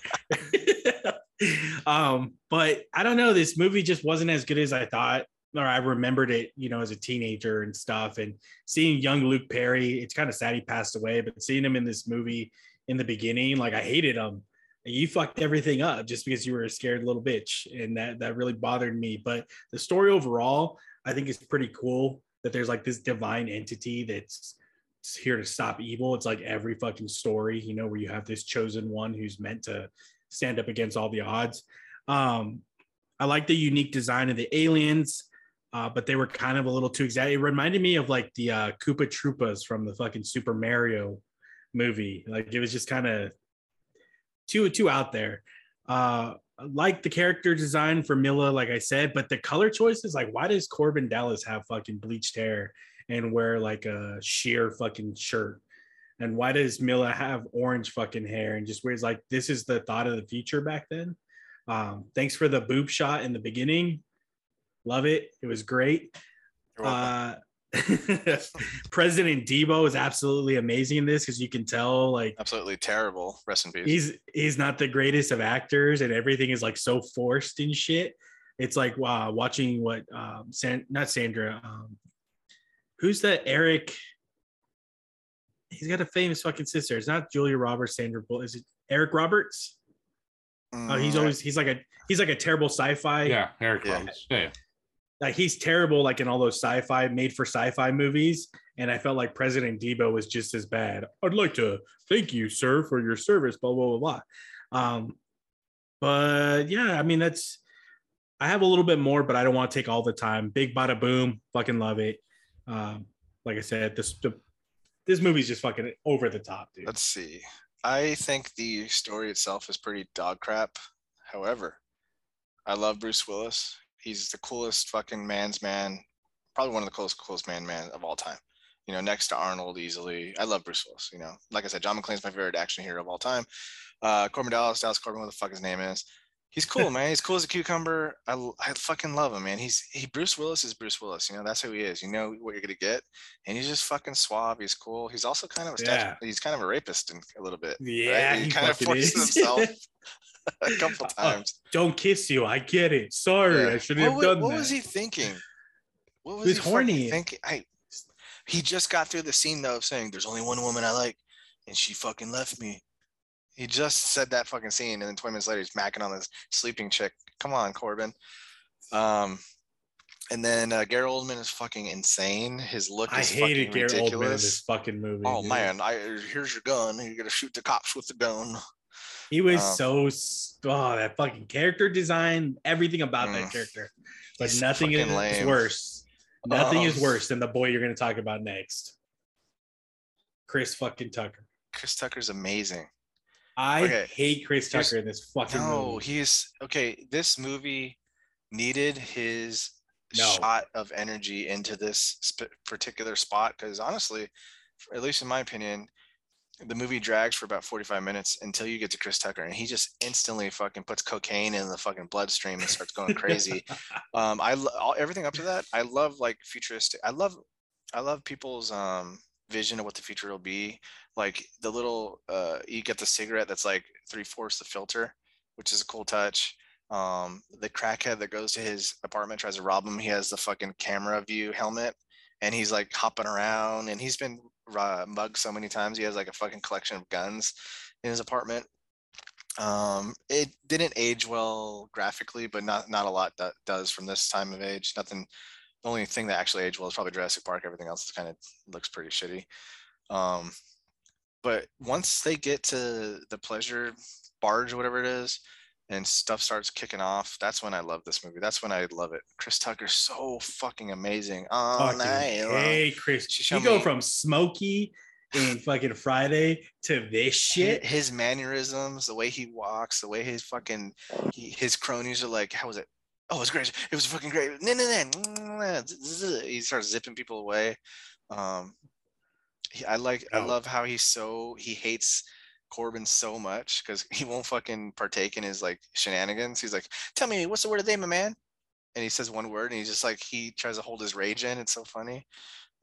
um, but I don't know. This movie just wasn't as good as I thought, or I remembered it, you know, as a teenager and stuff. And seeing young Luke Perry, it's kind of sad he passed away, but seeing him in this movie in the beginning, like I hated him. You fucked everything up just because you were a scared little bitch, and that that really bothered me. But the story overall, I think is pretty cool. That there's like this divine entity that's here to stop evil. It's like every fucking story, you know, where you have this chosen one who's meant to stand up against all the odds. Um, I like the unique design of the aliens, uh, but they were kind of a little too exact. It reminded me of like the uh, Koopa Troopas from the fucking Super Mario movie. Like it was just kind of too too out there. Uh, like the character design for Milla, like I said, but the color choices, like why does Korben Dallas have fucking bleached hair and wear like a sheer fucking shirt? And why does Milla have orange fucking hair and just wears like this is the thought of the future back then? Um, thanks for the boob shot in the beginning. Love it. It was great. Uh, President Debo is absolutely amazing in this because you can tell like Absolutely terrible. Rest in peace. he's he's not the greatest of actors and everything is like so forced and shit. It's like wow, watching what um San, not Sandra, um who's that Eric? He's got a famous fucking sister. It's not Julia Roberts, Sandra Bullock. Is it Eric Roberts? Oh, he's Mm, always he's like a he's like a terrible sci-fi. Yeah, Eric Yeah. Roberts. Yeah, yeah. like he's terrible like in all those sci-fi made for sci-fi movies and i felt like president debo was just as bad i'd like to thank you sir for your service blah blah blah blah um but yeah i mean that's i have a little bit more but i don't want to take all the time big bada boom fucking love it um like i said this this movie's just fucking over the top dude Let's see. I think the story itself is pretty dog crap. However, I love Bruce Willis. He's the coolest fucking man's man, probably one of the coolest, coolest man man of all time. You know, next to Arnold easily. I love Bruce Willis. You know, like I said, John McClane's my favorite action hero of all time. Uh, Korben Dallas, Dallas Korben, what the fuck his name is. He's cool, man. He's cool as a cucumber. I fucking love him, man. He's he Bruce Willis is Bruce Willis. You know, that's who he is. You know what you're gonna get, and he's just fucking suave. He's cool. He's also kind of a statu- Yeah. he's kind of a rapist in a little bit. yeah He he, kind of forces is. himself a couple Uh, times. don't kiss you i get it sorry Yeah. i shouldn't what have done what that What was he thinking? What was He was he horny. thinking? I he just got through the scene though of saying there's only one woman I like and she fucking left me. He just said that fucking scene and then 20 minutes later he's macking on this sleeping chick. Come on, Korben. Um and then uh, Gary Oldman is fucking insane. His look is I is hated Gary Oldman in this fucking movie. Oh dude. man, I here's your gun. You're gonna shoot the cops with the gun. he was um, so oh that fucking character design, everything about Mm. that character. But nothing is lame. worse. Nothing is Um, worse than the boy you're going to talk about next, Chris fucking Tucker. Chris Tucker's amazing. I Okay. hate Chris Tucker in this fucking No, movie. he's okay. This movie needed his No. shot of energy into this sp- particular spot because honestly, at least in my opinion, the movie drags for about 45 minutes until you get to Chris Tucker and he just instantly fucking puts cocaine in the fucking bloodstream and starts going crazy. um, I lo- all, everything up to that. I love like futuristic. I love, I love people's um vision of what the future will be. Like the little, uh, you get the cigarette that's like three fourths the filter, which is a cool touch. Um, the crackhead that goes to his apartment tries to rob him. He has the fucking camera view helmet, and he's like hopping around. And he's been uh, mugged so many times. He has like a fucking collection of guns in his apartment. Um, it didn't age well graphically, but not not a lot that does from this time of age. Nothing. The only thing that actually aged well is probably Jurassic Park. Everything else kind of looks pretty shitty. Um, but once they get to the pleasure barge, whatever it is, and stuff starts kicking off. That's when I love this movie. That's when I love it. Chris Tucker's so fucking amazing. Oh, night long. hey, Chris, She you showed go from Smokey and fucking Friday to this shit. His mannerisms, the way he walks, the way his fucking he, his cronies are like, how was it? Oh, it was great. It was fucking great. No, no, no. He starts zipping people away. Um, I like, I Oh. love how he's so he hates Korben so much because he won't fucking partake in his like shenanigans. He's like, "Tell me, what's the word of the day, my man?" And he says one word, and he's just like he tries to hold his rage in. It's so funny.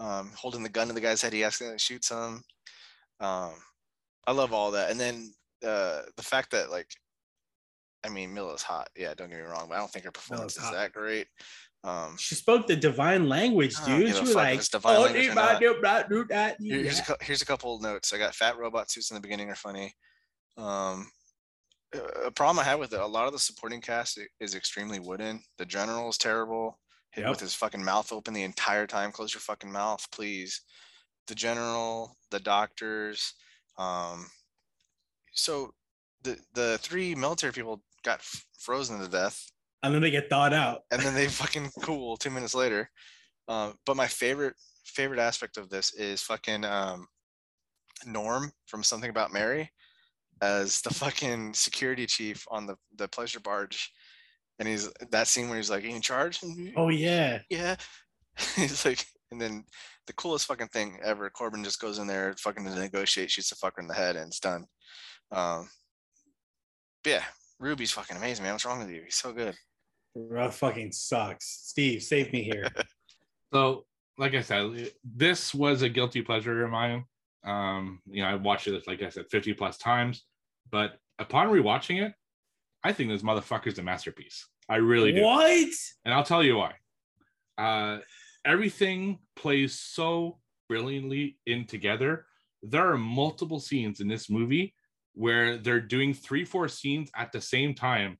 Um, holding the gun to the guy's head, he accidentally shoots him. Um, I love all that, and then uh, the fact that like, I mean, Milla's hot. Yeah, don't get me wrong, but I don't think her performance is that great. Um, She spoke the divine language, dude. She was like, "Oh, or do not." do that, do Here- here's a, that." cou- here's a couple of notes. I got fat robot suits in the beginning are funny. Um, a problem I had with it, a lot of the supporting cast is extremely wooden. The general is terrible, hit Yep. with his fucking mouth open the entire time. Close your fucking mouth, please. The general, the doctors. Um, so the the three military people got f- frozen to death And then they get thawed out. and then they fucking cool two minutes later. Um, but my favorite favorite aspect of this is fucking um, Norm from Something About Mary as the fucking security chief on the the pleasure barge, and he's that scene where he's like, "You in charge?" Oh yeah. yeah. he's like, and then the coolest fucking thing ever. Korben just goes in there, fucking to negotiate, shoots the fucker in the head, and it's done. Um, yeah, Ruby's fucking amazing, man. What's wrong with you? He's so good. That fucking sucks. Steve, save me here. So, like I said, this was a guilty pleasure of mine. Um, you know, I watched it like I said, 50 plus times, but upon rewatching it, I think this motherfucker's a masterpiece. I really do. what? And I'll tell you why. Uh, everything plays so brilliantly in together. There are multiple scenes in this movie where they're doing three, four scenes at the same time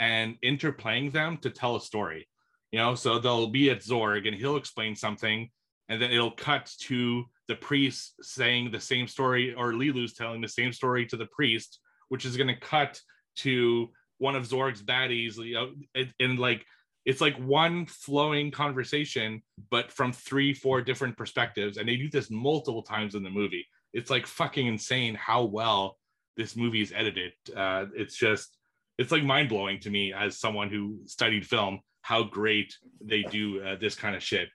and interplaying them to tell a story. You know, so they'll be at Zorg and he'll explain something, and then it'll cut to the priest saying the same story, or Leeloo's telling the same story to the priest, which is going to cut to one of Zorg's baddies. You know, and, and like it's like one flowing conversation, but from three, four different perspectives, and they do this multiple times in the movie. It's like fucking insane how well this movie is edited. Uh, it's just it's like mind blowing to me as someone who studied film how great they do uh, this kind of shit.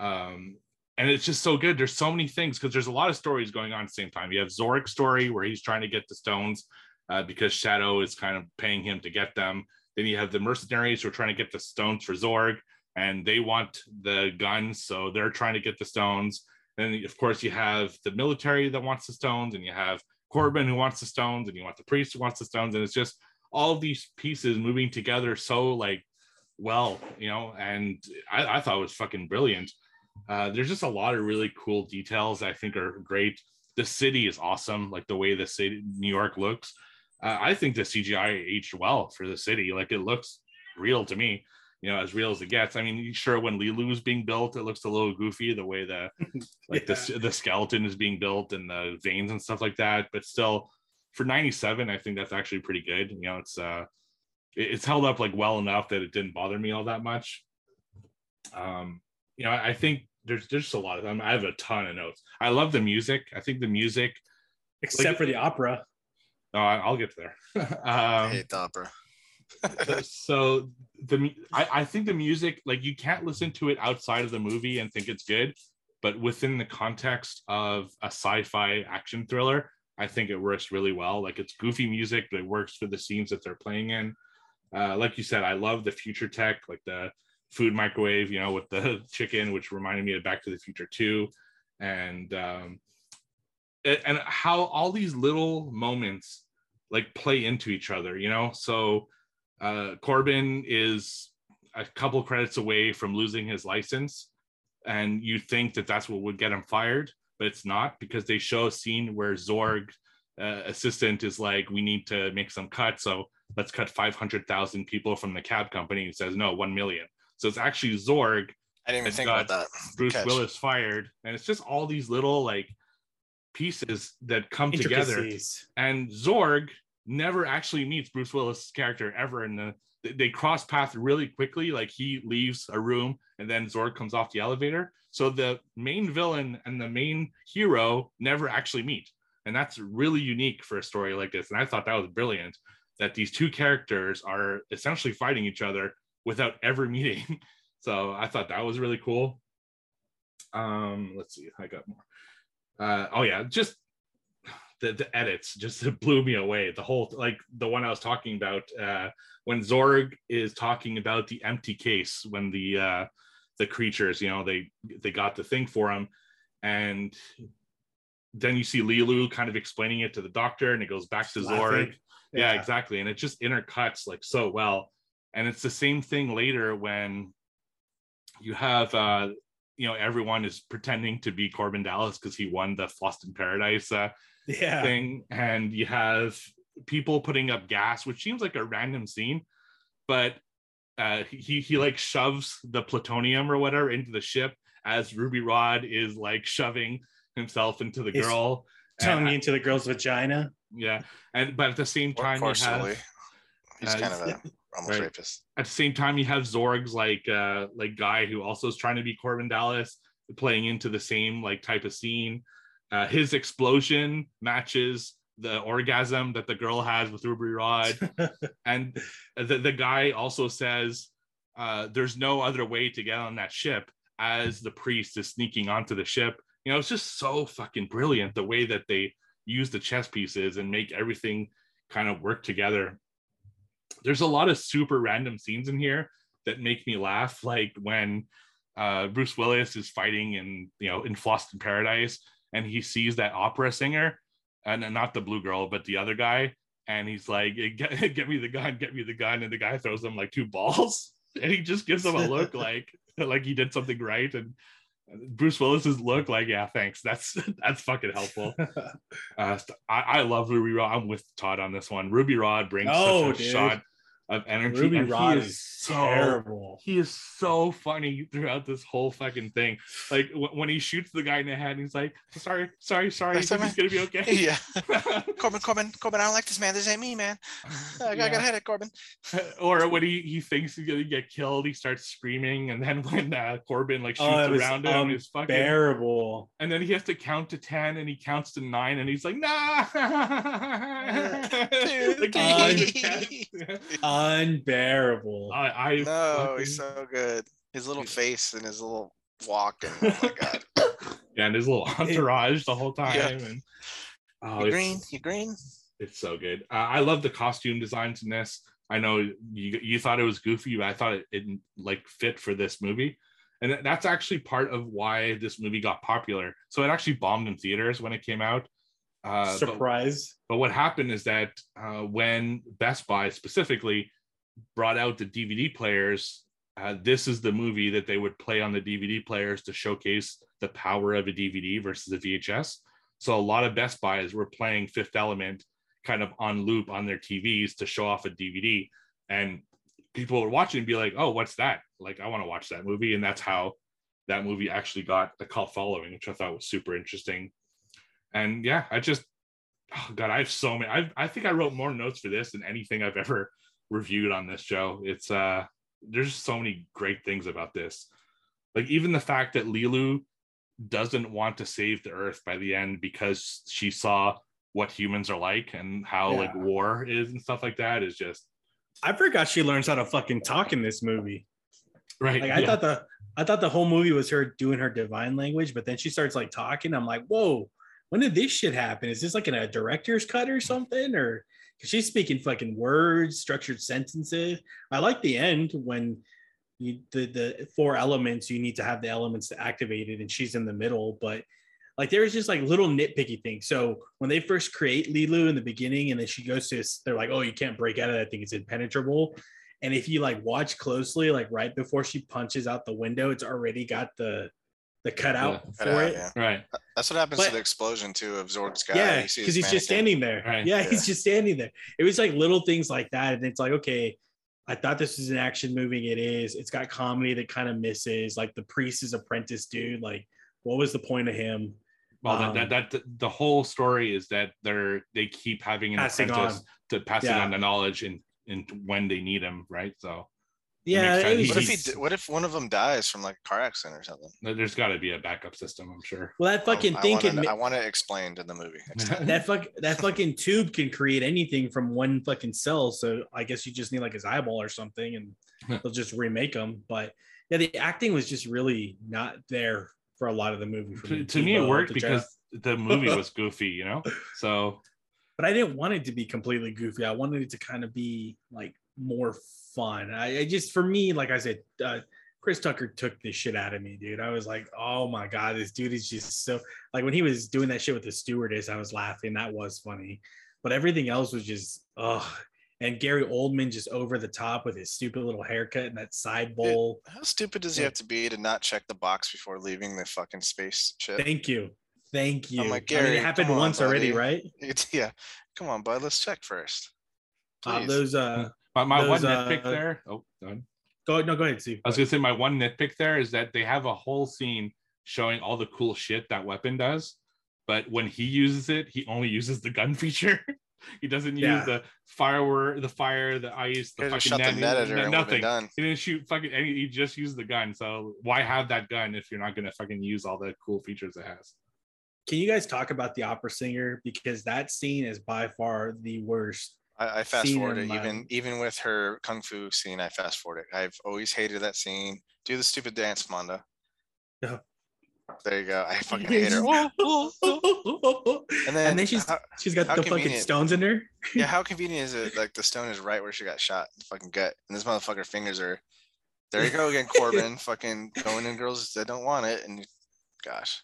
Um, and it's just so good. There's so many things because there's a lot of stories going on at the same time. You have Zorg's story where he's trying to get the stones uh, because Shadow is kind of paying him to get them. Then you have the mercenaries who are trying to get the stones for Zorg, and they want the guns, so they're trying to get the stones. Then of course you have the military that wants the stones, and you have Korben who wants the stones, and you want the priest who wants the stones, and it's just all these pieces moving together so like well, you know, and I, I thought it was fucking brilliant. Uh, there's just a lot of really cool details I think are great. The city is awesome, like the way the city New York looks. Uh, I think the CGI aged well for the city. Like it looks real to me, you know, as real as it gets. I mean, sure, when Leeloo is being built, it looks a little goofy the way the like the the skeleton is being built and the veins and stuff like that. But still, for '97, I think that's actually pretty good. You know, it's uh, it's held up like well enough that it didn't bother me all that much. Um, you know, I I think there's there's just a lot of them. I have a ton of notes. I love the music. I think the music. Except Like- for the opera. Oh, I- I'll get there. I um, hate the opera. so the I, I think the music like you can't listen to it outside of the movie and think it's good but within the context of a sci-fi action thriller i think it works really well. Like it's goofy music but it works for the scenes that they're playing in. Uh, like you said i love the future tech like the food microwave you know with the chicken which reminded me of back to the future 2 and um and how all these little moments like play into each other you know? So uh, Korben is a couple credits away from losing his license, and you think that that's what would get him fired, but it's not because they show a scene where Zorg uh, assistant is like, "We need to make some cuts, so let's cut five hundred thousand people from the cab company." He says, "No, one million. So it's actually Zorg. I didn't even think about that. Bruce Catch. Willis fired, and it's just all these little like pieces that come together and Zorg never actually meets Bruce Willis' character ever in the they cross path really quickly. Like he leaves a room and then Zorg comes off the elevator. So the main villain and the main hero never actually meet. And that's really unique for a story like this. And I thought that was brilliant that these two characters are essentially fighting each other without ever meeting. So I thought that was really cool. Um, let's see, I got more. Uh, oh yeah, just the, the edits just blew me away. The whole like the one I was talking about uh, when Zorg is talking about the empty case when the uh, the creatures, you know, they they got the thing for him, and then you see Leeloo kind of explaining it to the doctor, and it goes back to Zorg. Yeah. yeah, exactly, and it just intercuts like so well. And it's the same thing later when you have uh, you know everyone is pretending to be Korben Dallas because he won the Fhloston Paradise uh, yeah. thing, and you have people putting up gas, which seems like a random scene, but uh, he he like shoves the plutonium or whatever into the ship as Ruby Rhod is like shoving himself into the His girl, tongue and- into the girl's vagina. yeah, and but at the same time, you forcibly. have He's uh, kind of a almost right. rapist. at the same time you have Zorg's like uh like guy who also is trying to be Korben Dallas playing into the same like type of scene. Uh, his explosion matches the orgasm that the girl has with Ruby Rhod, and the, the guy also says uh, there's no other way to get on that ship as the priest is sneaking onto the ship. You know, it's just so fucking brilliant the way that they use the chess pieces and make everything kind of work together there's a lot of super random scenes in here that make me laugh like when uh, bruce willis is fighting in you know in Fhloston paradise and he sees that opera singer and not the blue girl but the other guy and he's like get, get me the gun get me the gun and the guy throws him like two balls and he just gives him a look like like he did something right and Bruce Willis's look like, yeah, thanks. That's that's fucking helpful. Uh, I, I love Ruby Rhod. I'm with Todd on this one. Ruby Rhod brings Oh, such a dude. shot of energy. Ruby and he is is so terrible. he is so funny throughout this whole fucking thing. Like w- when he shoots the guy in the head, he's like, "Sorry, sorry, sorry. Next He's gonna be okay." yeah. Korben, Korben, Korben, I don't like this man. This ain't me, man. I, I got a Yeah. headache, Korben. or when he, he thinks he's gonna get killed, he starts screaming, and then when uh, Korben like shoots Oh, around him, is fucking Bearable. and then he has to count to 10 and he counts to nine and he's like nah Like, he Un- plays the cat. Unbearable. I, I No, fucking- he's so good. His little face and his little walk and oh my god. yeah, and his little entourage the whole time Yeah. and oh You it's, green? You green? it's so good uh, i love the costume designs in this i know you, you thought it was goofy but i thought it, it like fit for this movie and that's actually part of why this movie got popular so it actually bombed in theaters when it came out uh, but- Surprise. But what happened is that uh, when Best Buy specifically brought out the DVD players, uh, this is the movie that they would play on the DVD players to showcase the power of a DVD versus a VHS. So a lot of Best Buys were playing Fifth Element kind of on loop on their TVs to show off a DVD. And people would watch it and be like, oh, what's that? Like, I want to watch that movie. And that's how that movie actually got a cult following, which I thought was super interesting. And yeah, I just oh god i have so many I, I think i wrote more notes for this than anything i've ever reviewed on this show it's uh there's so many great things about this like even the fact that Leeloo doesn't want to save the earth by the end because she saw what humans are like and how like war is and stuff like that is just I forgot she learns how to fucking talk in this movie. right Like I yeah. thought the I thought the whole movie was her doing her divine language, but then she starts like talking. I'm like, whoa, when did this shit happen? Is this like in a director's cut or something? Or she's speaking fucking words, structured sentences. I like the end when you the the four elements you need to have the elements to activate it, and she's in the middle. But like there's just like little nitpicky things. So when they first create Leeloo in the beginning, and then she goes to, they're like, oh, you can't break out of that thing; it's impenetrable. And if you like watch closely, like right before she punches out the window, it's already got the the cutout Cut for out, it. yeah. right That's what happens But- to the explosion too of Zorg's guy. Yeah, because his he's just standing there. Right. Yeah, Yeah. he's just standing there. It was like little things like that, and it's like, okay, I thought this was an action movie. It is. It's got comedy that kind of misses. Like the priest's apprentice dude. Like, what was the point of him? Well, Um, that, that that the whole story is that they're they keep having an Passing apprentice to passing Yeah. on the knowledge and and when they need him, right? So yeah, makes it was What if he? What if one of them dies from like a car accident or something? there- there's got to be a backup system, I'm sure. well, that fucking I thing want, can I want it explained in the movie. that fuck that fucking tube can create anything from one fucking cell. So I guess you just need like his eyeball or something, and they'll just remake them. But yeah, the acting was just really not there for a lot of the movie. For to, to me, it worked because Jeff- the movie was goofy, you know. So but I didn't want it to be completely goofy. I wanted it to kind of be like more fun. I, I just for me, like I said, uh, Chris Tucker took the shit out of me, dude. I was like, oh my god, this dude is just so like when he was doing that shit with the stewardess, I was laughing. That was funny, but everything else was just oh. And Gary Oldman just over the top with his stupid little haircut and that side bowl. How stupid does he have to be to not check the box before leaving the fucking space ship? Thank you, thank you. I'm like, I mean, Gary, it happened on, once already, right? It's, yeah, come on, bud. Let's check first. Uh, those uh, my, my one nitpick uh, there. Oh, done. go no, go ahead, Steve. I was gonna say my one nitpick there is that they have a whole scene showing all the cool shit that weapon does, but when he uses it, he only uses the gun feature. he doesn't use Yeah. the firework, the fire, the ice, the fucking shot the net at her and would nothing. done. He didn't shoot fucking any. He just used the gun. So why have that gun if you're not gonna fucking use all the cool features it has? Can you guys talk about the opera singer because that scene is by far the worst. I, I fast Seen forward it even um, even with her kung fu scene. I fast forward it. I've always hated that scene. Do the stupid dance, Manda. Yeah. There you go. I fucking hate her. and And then, then she's how, she's got how the fucking stones in her. yeah, how convenient is it? Like the stone is right where she got shot, in the fucking gut, and this motherfucker fingers are. There you go again, Korben. fucking going in girls that don't want it, and gosh,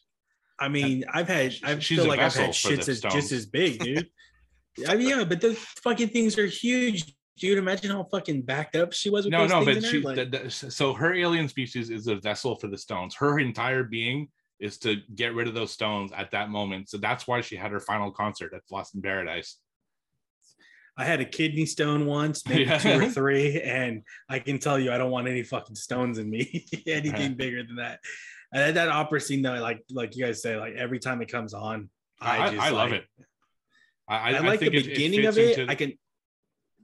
I mean, I've had I feel like I've had shits as, just as big, dude. I mean, yeah, but those fucking things are huge, dude. Imagine how fucking backed up she was with No, those no, but she. her. Like, the- the- so her alien species is a vessel for the stones. Her entire being is to get rid of those stones at that moment. So that's why she had her final concert at Fhloston Paradise. I had a kidney stone once, maybe Yeah. two or three, and I can tell you, I don't want any fucking stones in me. Anything Yeah. bigger than that. And that- that opera scene, though, like like you guys say, like every time it comes on, I, I, I, love like, it. I, I, I, like the think it- beginning of it. into- I can,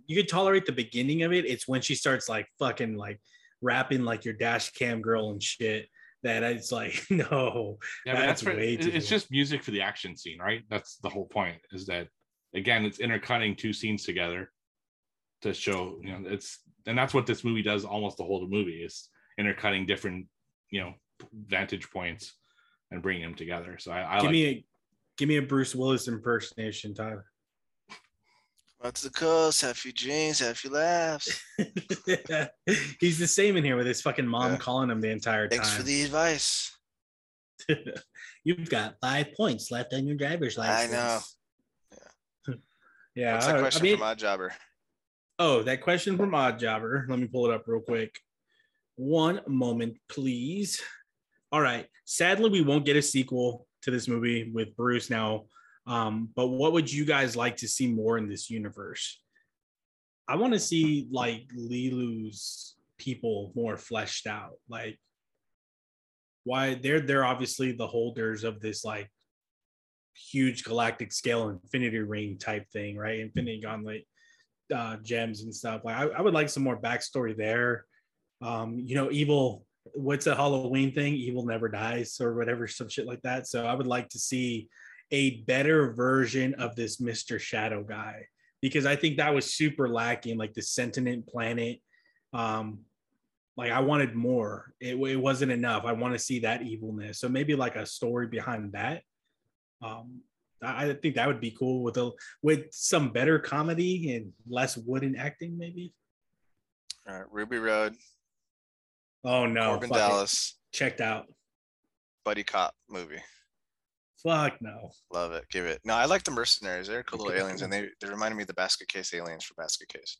you could tolerate the beginning of it. It's when she starts like fucking like rapping like your dash cam girl and shit. That it's like no, Yeah, That's that's for, way too it's just music for the action scene, right? That's the whole point. Is that again, it's intercutting two scenes together to show, you know, it's and that's what this movie does almost the whole movie is intercutting different, you know, vantage points and bringing them together. So I, I give like me a give me a Bruce Willis impersonation, Tyler. what's the few drinks, have few laughs. He's the same in here with his fucking mom Yeah. calling him the entire time. Thanks for the advice. You've got five points left on your driver's license. I know. Yeah. What's that question I mean, from Odd Jobber? oh, that question from Odd Jobber. Let me pull it up real quick. One moment, please. All right. Sadly, we won't get a sequel to this movie with Bruce now. Um, but what would you guys like to see more in this universe? I want to see like Leeloo's people more fleshed out. Like why they're they're obviously the holders of this like huge galactic scale infinity ring type thing, right? Infinity gauntlet uh gems and stuff. Like I, I would like some more backstory there. Um, you know, evil what's a Halloween thing? Evil never dies or whatever, some shit like that. So I would like to see a better version of this Mr. Shadow guy because I think that was super lacking, like the sentient planet. Um, like I wanted more. It, it wasn't enough. I want to see that evilness. So maybe like a story behind that. Um, I, I think that would be cool with a with some better comedy and less wooden acting, maybe. All right, Ruby Rhod, Oh no, Korben fuck it. Dallas, checked out. buddy cop movie. Fuck no. Love it. Give it. No, I like the mercenaries. They're cool little aliens, and they they reminded me of the basket case aliens for basket case.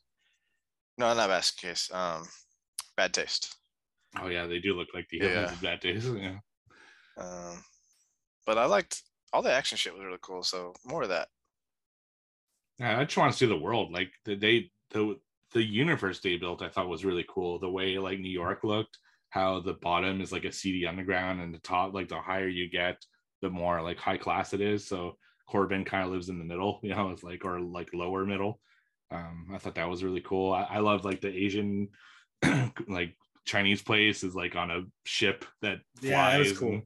No, not basket case. Um, bad taste. oh yeah, they do look like the Yeah. humans of that days. Yeah. Um, but I liked all the action shit was really cool. So more of that. Yeah, I just want to see the world. Like the they the the universe they built, I thought was really cool. The way like New York looked, how the bottom is like a seedy underground, and the top, like the higher you get, the more like high class it is. So Korben kind of lives in the middle, you know, it's like or like lower middle. Um, I thought that was really cool. I, I love like the Asian like Chinese place is like on a ship that flies. Yeah, that was cool. and,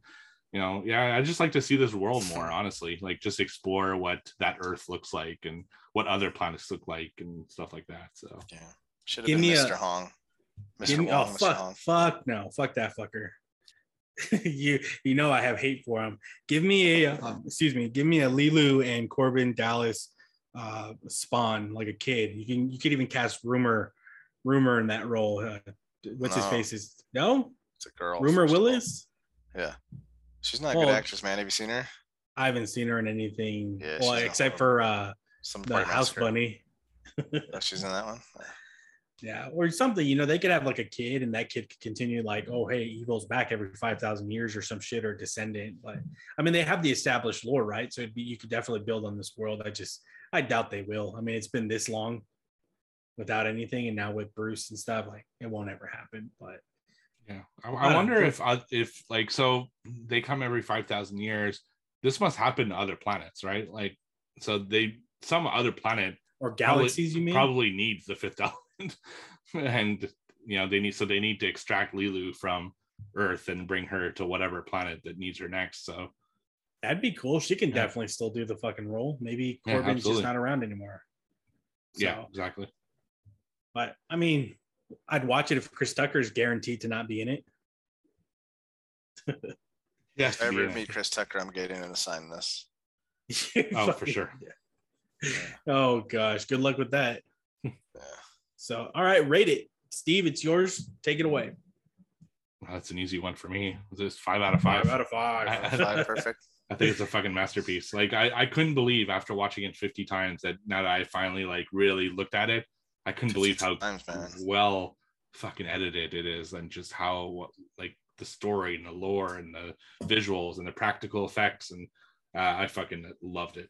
you know, yeah, I just like to see this world more, honestly. Like just explore what that Earth looks like and what other planets look like and stuff like that. So Yeah. Should have Give been me Mr. a- Hong. Mr. Give me, oh Mr. fuck, Hong. fuck no, fuck that fucker. you you know I have hate for him. Give me a um, excuse me, give me a Leeloo and Korben Dallas uh spawn like a kid. You can you could even cast Rumer Rumer in that role. Uh, what's his face is no It's a girl. Rumer first of. Willis. Yeah. She's not a Well, good actress, man. Have you seen her? I haven't seen her in anything. Yeah, well, except for uh Some the House Massacre. Bunny. Oh, she's in that one. Yeah, or something. You know, they could have like a kid, and that kid could continue like, oh, hey, evil's back every five thousand years or some shit, or descendant. But I mean, they have the established lore, right? So it'd be you could definitely build on this world. I just, I doubt they will. I mean, it's been this long without anything, and now with Bruce and stuff, like it won't ever happen. But yeah, I, I wonder if uh, if like so they come every five thousand years. This must happen to other planets, right? Like so they some other planet or Probably- galaxies, you mean? probably needs the fifth element, and you know they need so they need to extract Leeloo from Earth and bring her to whatever planet that needs her next. So That'd be cool. She can Yeah. definitely still do the fucking role. Maybe Korben's absolutely. just not around anymore. yeah, exactly. but I mean, I'd watch it if Chris Tucker's guaranteed to not be in it. Yes, If I ever meet Chris Tucker, I'm getting him to sign this. Oh, for sure. Oh gosh, good luck with that. Yeah. So, all right, rate it, Steve. It's yours. Take it away. That's an easy one for me. This is five out of five. out of five. I- Five, perfect. I think it's a fucking masterpiece. Like I, I couldn't believe after watching it 50 times that now that I finally like really looked at it, I couldn't believe how times, well fucking edited it is and just how like the story and the lore and the visuals and the practical effects and uh, I fucking loved it.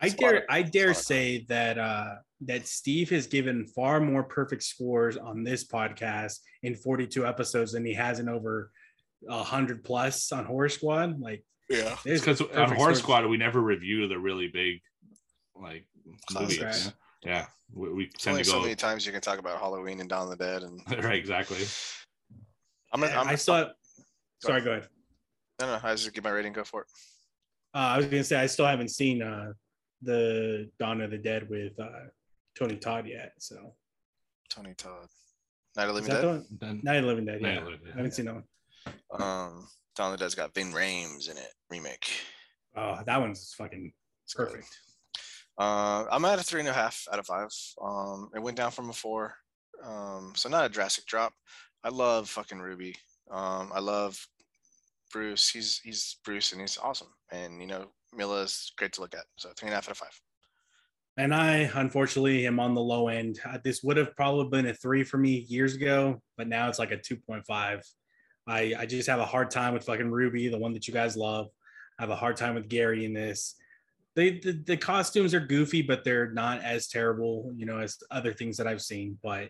I It's dare of- I dare lot of say that uh that Steve has given far more perfect scores on this podcast in 42 episodes than he has in over a hundred plus on Horror Squad. Like Yeah. Because on Horror scores. Squad we never review the really big like movies. Right. Yeah, yeah. we, we tend only to so many times you can talk about Halloween and Dawn of the Dead, and right exactly. I'm gonna. I'm, I saw sorry, go ahead. No, no. I just give my rating. Go for it. Uh, I was gonna say I still haven't seen uh the Dawn of the Dead with uh Tony Todd yet. So Tony Todd. Night of the is Living that the Dead. one? Then Night of the Living Dead, Night yeah. Living Dead, I haven't yeah. seen that one. Um, Dawn of the Dead's got Ving Rhames in it. Remake. Oh, that one's fucking It's perfect. Uh, I'm at a three and a half out of five. Um, it went down from a four. Um, so not a drastic drop. I love fucking Ruby. Um, I love Bruce. He's he's Bruce and he's awesome. And you know, Milla's great to look at. So three and a half out of five. And I unfortunately am on the low end. Uh, This would have probably been a three for me years ago, but now it's like a 2.5. I, I just have a hard time with fucking Ruby, the one that you guys love. I have a hard time with Gary in this. They, the, the costumes are goofy, but they're not as terrible, you know, as other things that I've seen. But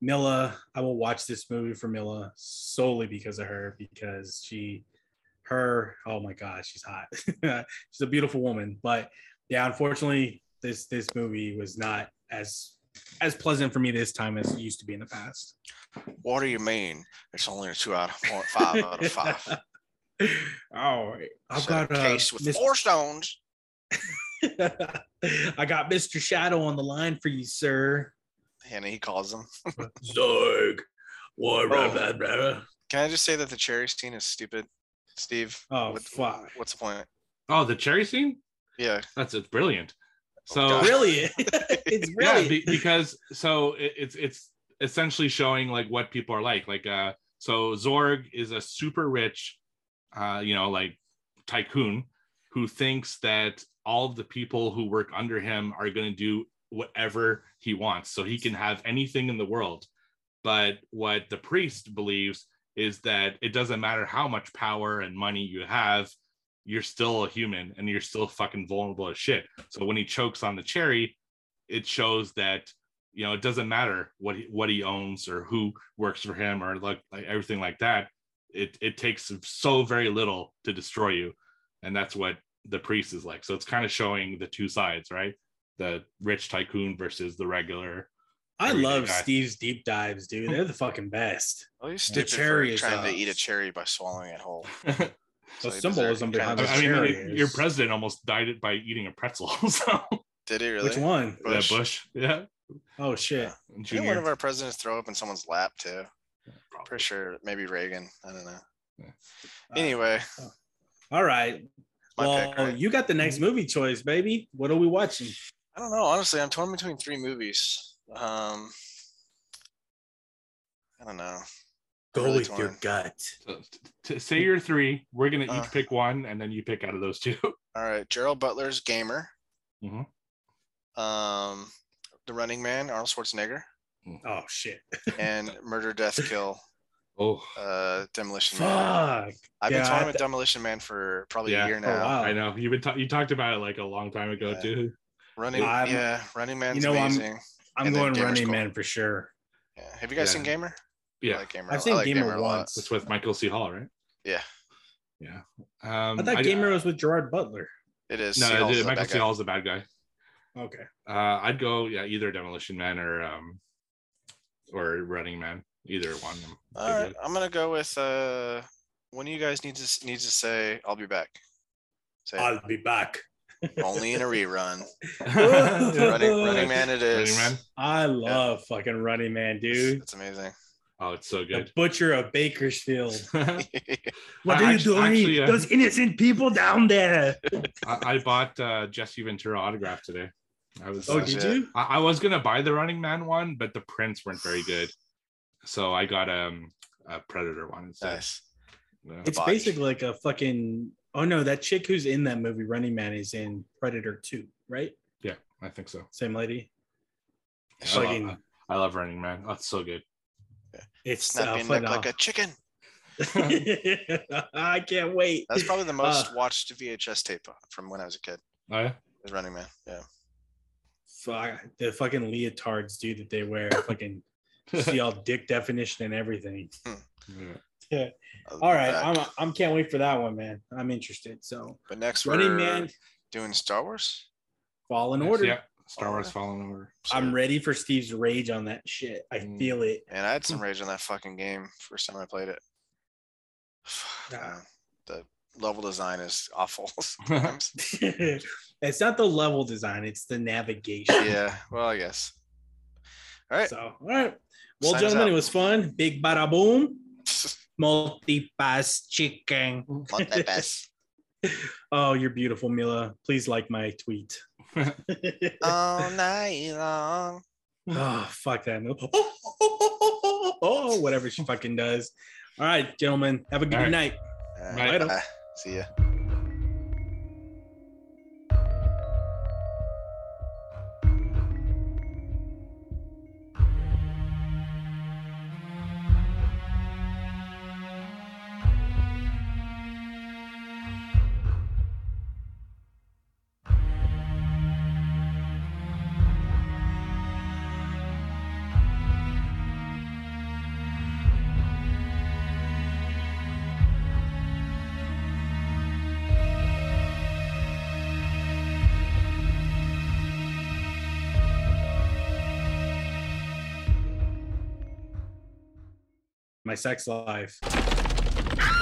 Milla, I will watch this movie for Milla solely because of her, because she, her, oh my God, she's hot. she's a beautiful woman. But yeah, unfortunately, this this movie was not as as pleasant for me this time as it used to be in the past. What do you mean? It's only a two out of point five out of five. All right, I've Set got a uh, case with four stones. I got Mr. Shadow on the line for you, sir. And he calls him. Zorg. What? Oh. blah, blah, blah. Can I just say that the cherry scene is stupid, Steve? Oh, What- fuck. What's the point? Oh, the cherry scene? Yeah. That's it's brilliant. So God. Brilliant. it's yeah, be- because so it, it's it's essentially showing like what people are like. Like uh, so Zorg is a super rich, uh, you know, like tycoon who thinks that all of the people who work under him are going to do whatever he wants, so he can have anything in the world. But what the priest believes is that it doesn't matter how much power and money you have, you're still a human and you're still fucking vulnerable as shit. So when he chokes on the cherry, it shows that you know it doesn't matter what he, what he owns or who works for him or like, like everything like that. It it takes so very little to destroy you. and that's what the priest is like. So it's kind of showing the two sides, right? The rich tycoon versus the regular. I love guy. Steve's deep dives, dude. They're the fucking best. Well, he's The stupid cherry for is trying to eat a cherry by swallowing it whole. The So he symbolism behind he the I mean, cherry your president almost died it by eating a pretzel. So Did he really? Which one? Bush. yeah, Bush, yeah, Oh shit. Yeah. Didn't one of our presidents throw up in someone's lap too? Probably. Pretty sure maybe Reagan. I don't know. Uh, Anyway, all right. My well, pick. Right? you got the next movie choice, baby. What are we watching? I don't know. Honestly, I'm torn between three movies. Um, I don't know. Go Really with your gut. So, t- t- say your three. We're gonna Uh. each pick one, and then you pick out of those two. All right, Gerald Butler's Gamer. Mhm. Um, The Running Man, Arnold Schwarzenegger, Oh shit. and Murder, Death, Kill, Oh, uh, Demolition Man. Fuck. I've Yeah, been I talking with Demolition Man for probably Yeah. a year Oh, now. wow. I know you've been ta- you talked about it like a long time ago Yeah. too. Running, I'm- yeah, Running Man's know, I'm- I'm going Running cool. Man for sure. Yeah. Have you guys Yeah. seen Gamer? I Yeah, like Gamer. I've I seen like Gamer a lot. once. it's with Michael C. Hall, right? Yeah, Yeah. Um, I thought Gamer was with Gerard Butler. it is. no, C. Hall's the- the Michael C. guy. Hall's the bad guy. Okay. Uh, I'd go yeah, either Demolition Man or um, or Running Man. Either one. of them. All right, I'm gonna go with uh, one of you guys needs to s- needs to say, "I'll be back." Say. I'll be back. only in a rerun. Running, running Man, it is. Running Man. I love fucking Running Man, dude. It's amazing. Oh, it's so The good. butcher of Bakersfield. What I are you doing? actually, uh, Those innocent people down there. I, I bought uh, Jesse Ventura autograph today. I was Oh, uh, did you? I, I was gonna buy the Running Man one, but the prints weren't very good, so I got um, a Predator one instead. nice. Yeah. It's body. basically like a fucking. Oh no, that chick who's in that movie, Running Man, is in Predator 2, right? yeah, I think so. Same lady. I love, Fucking- I love Running Man. That's so good. It's Snap uh, like a chicken. I can't wait. That's probably the most Uh, watched VHS tape from when I was a kid. Oh yeah. Is Running Man. Yeah. Fuck, the fucking leotards, dude, that they wear. Fucking see all dick definition and everything. Yeah. I'll All be right, back. I'm I'm can't wait for that one, man. I'm interested. So But next Running we're Man, doing Star Wars. Fall in Yes, order. Yeah. Star Order. Wars Fallen Order. I'm ready for Steve's rage on that shit. I Mm. feel it. And I had some rage on that fucking game first time I played it. Ah. The level design is awful. sometimes. it's not the level design; it's the navigation. yeah. Well, I guess. All right. So, all right. Well, Sign gentlemen, it was fun. Big bada boom. Multi-pass chicken. Not that best. Oh, you're beautiful, Milla. Please like my tweet. All night long. oh, fuck that. Milla. Oh, oh, oh, oh, oh, whatever she fucking does. All right, gentlemen. Have a good All right. night. Uh, Right. bye. See ya. My sex life. Ah!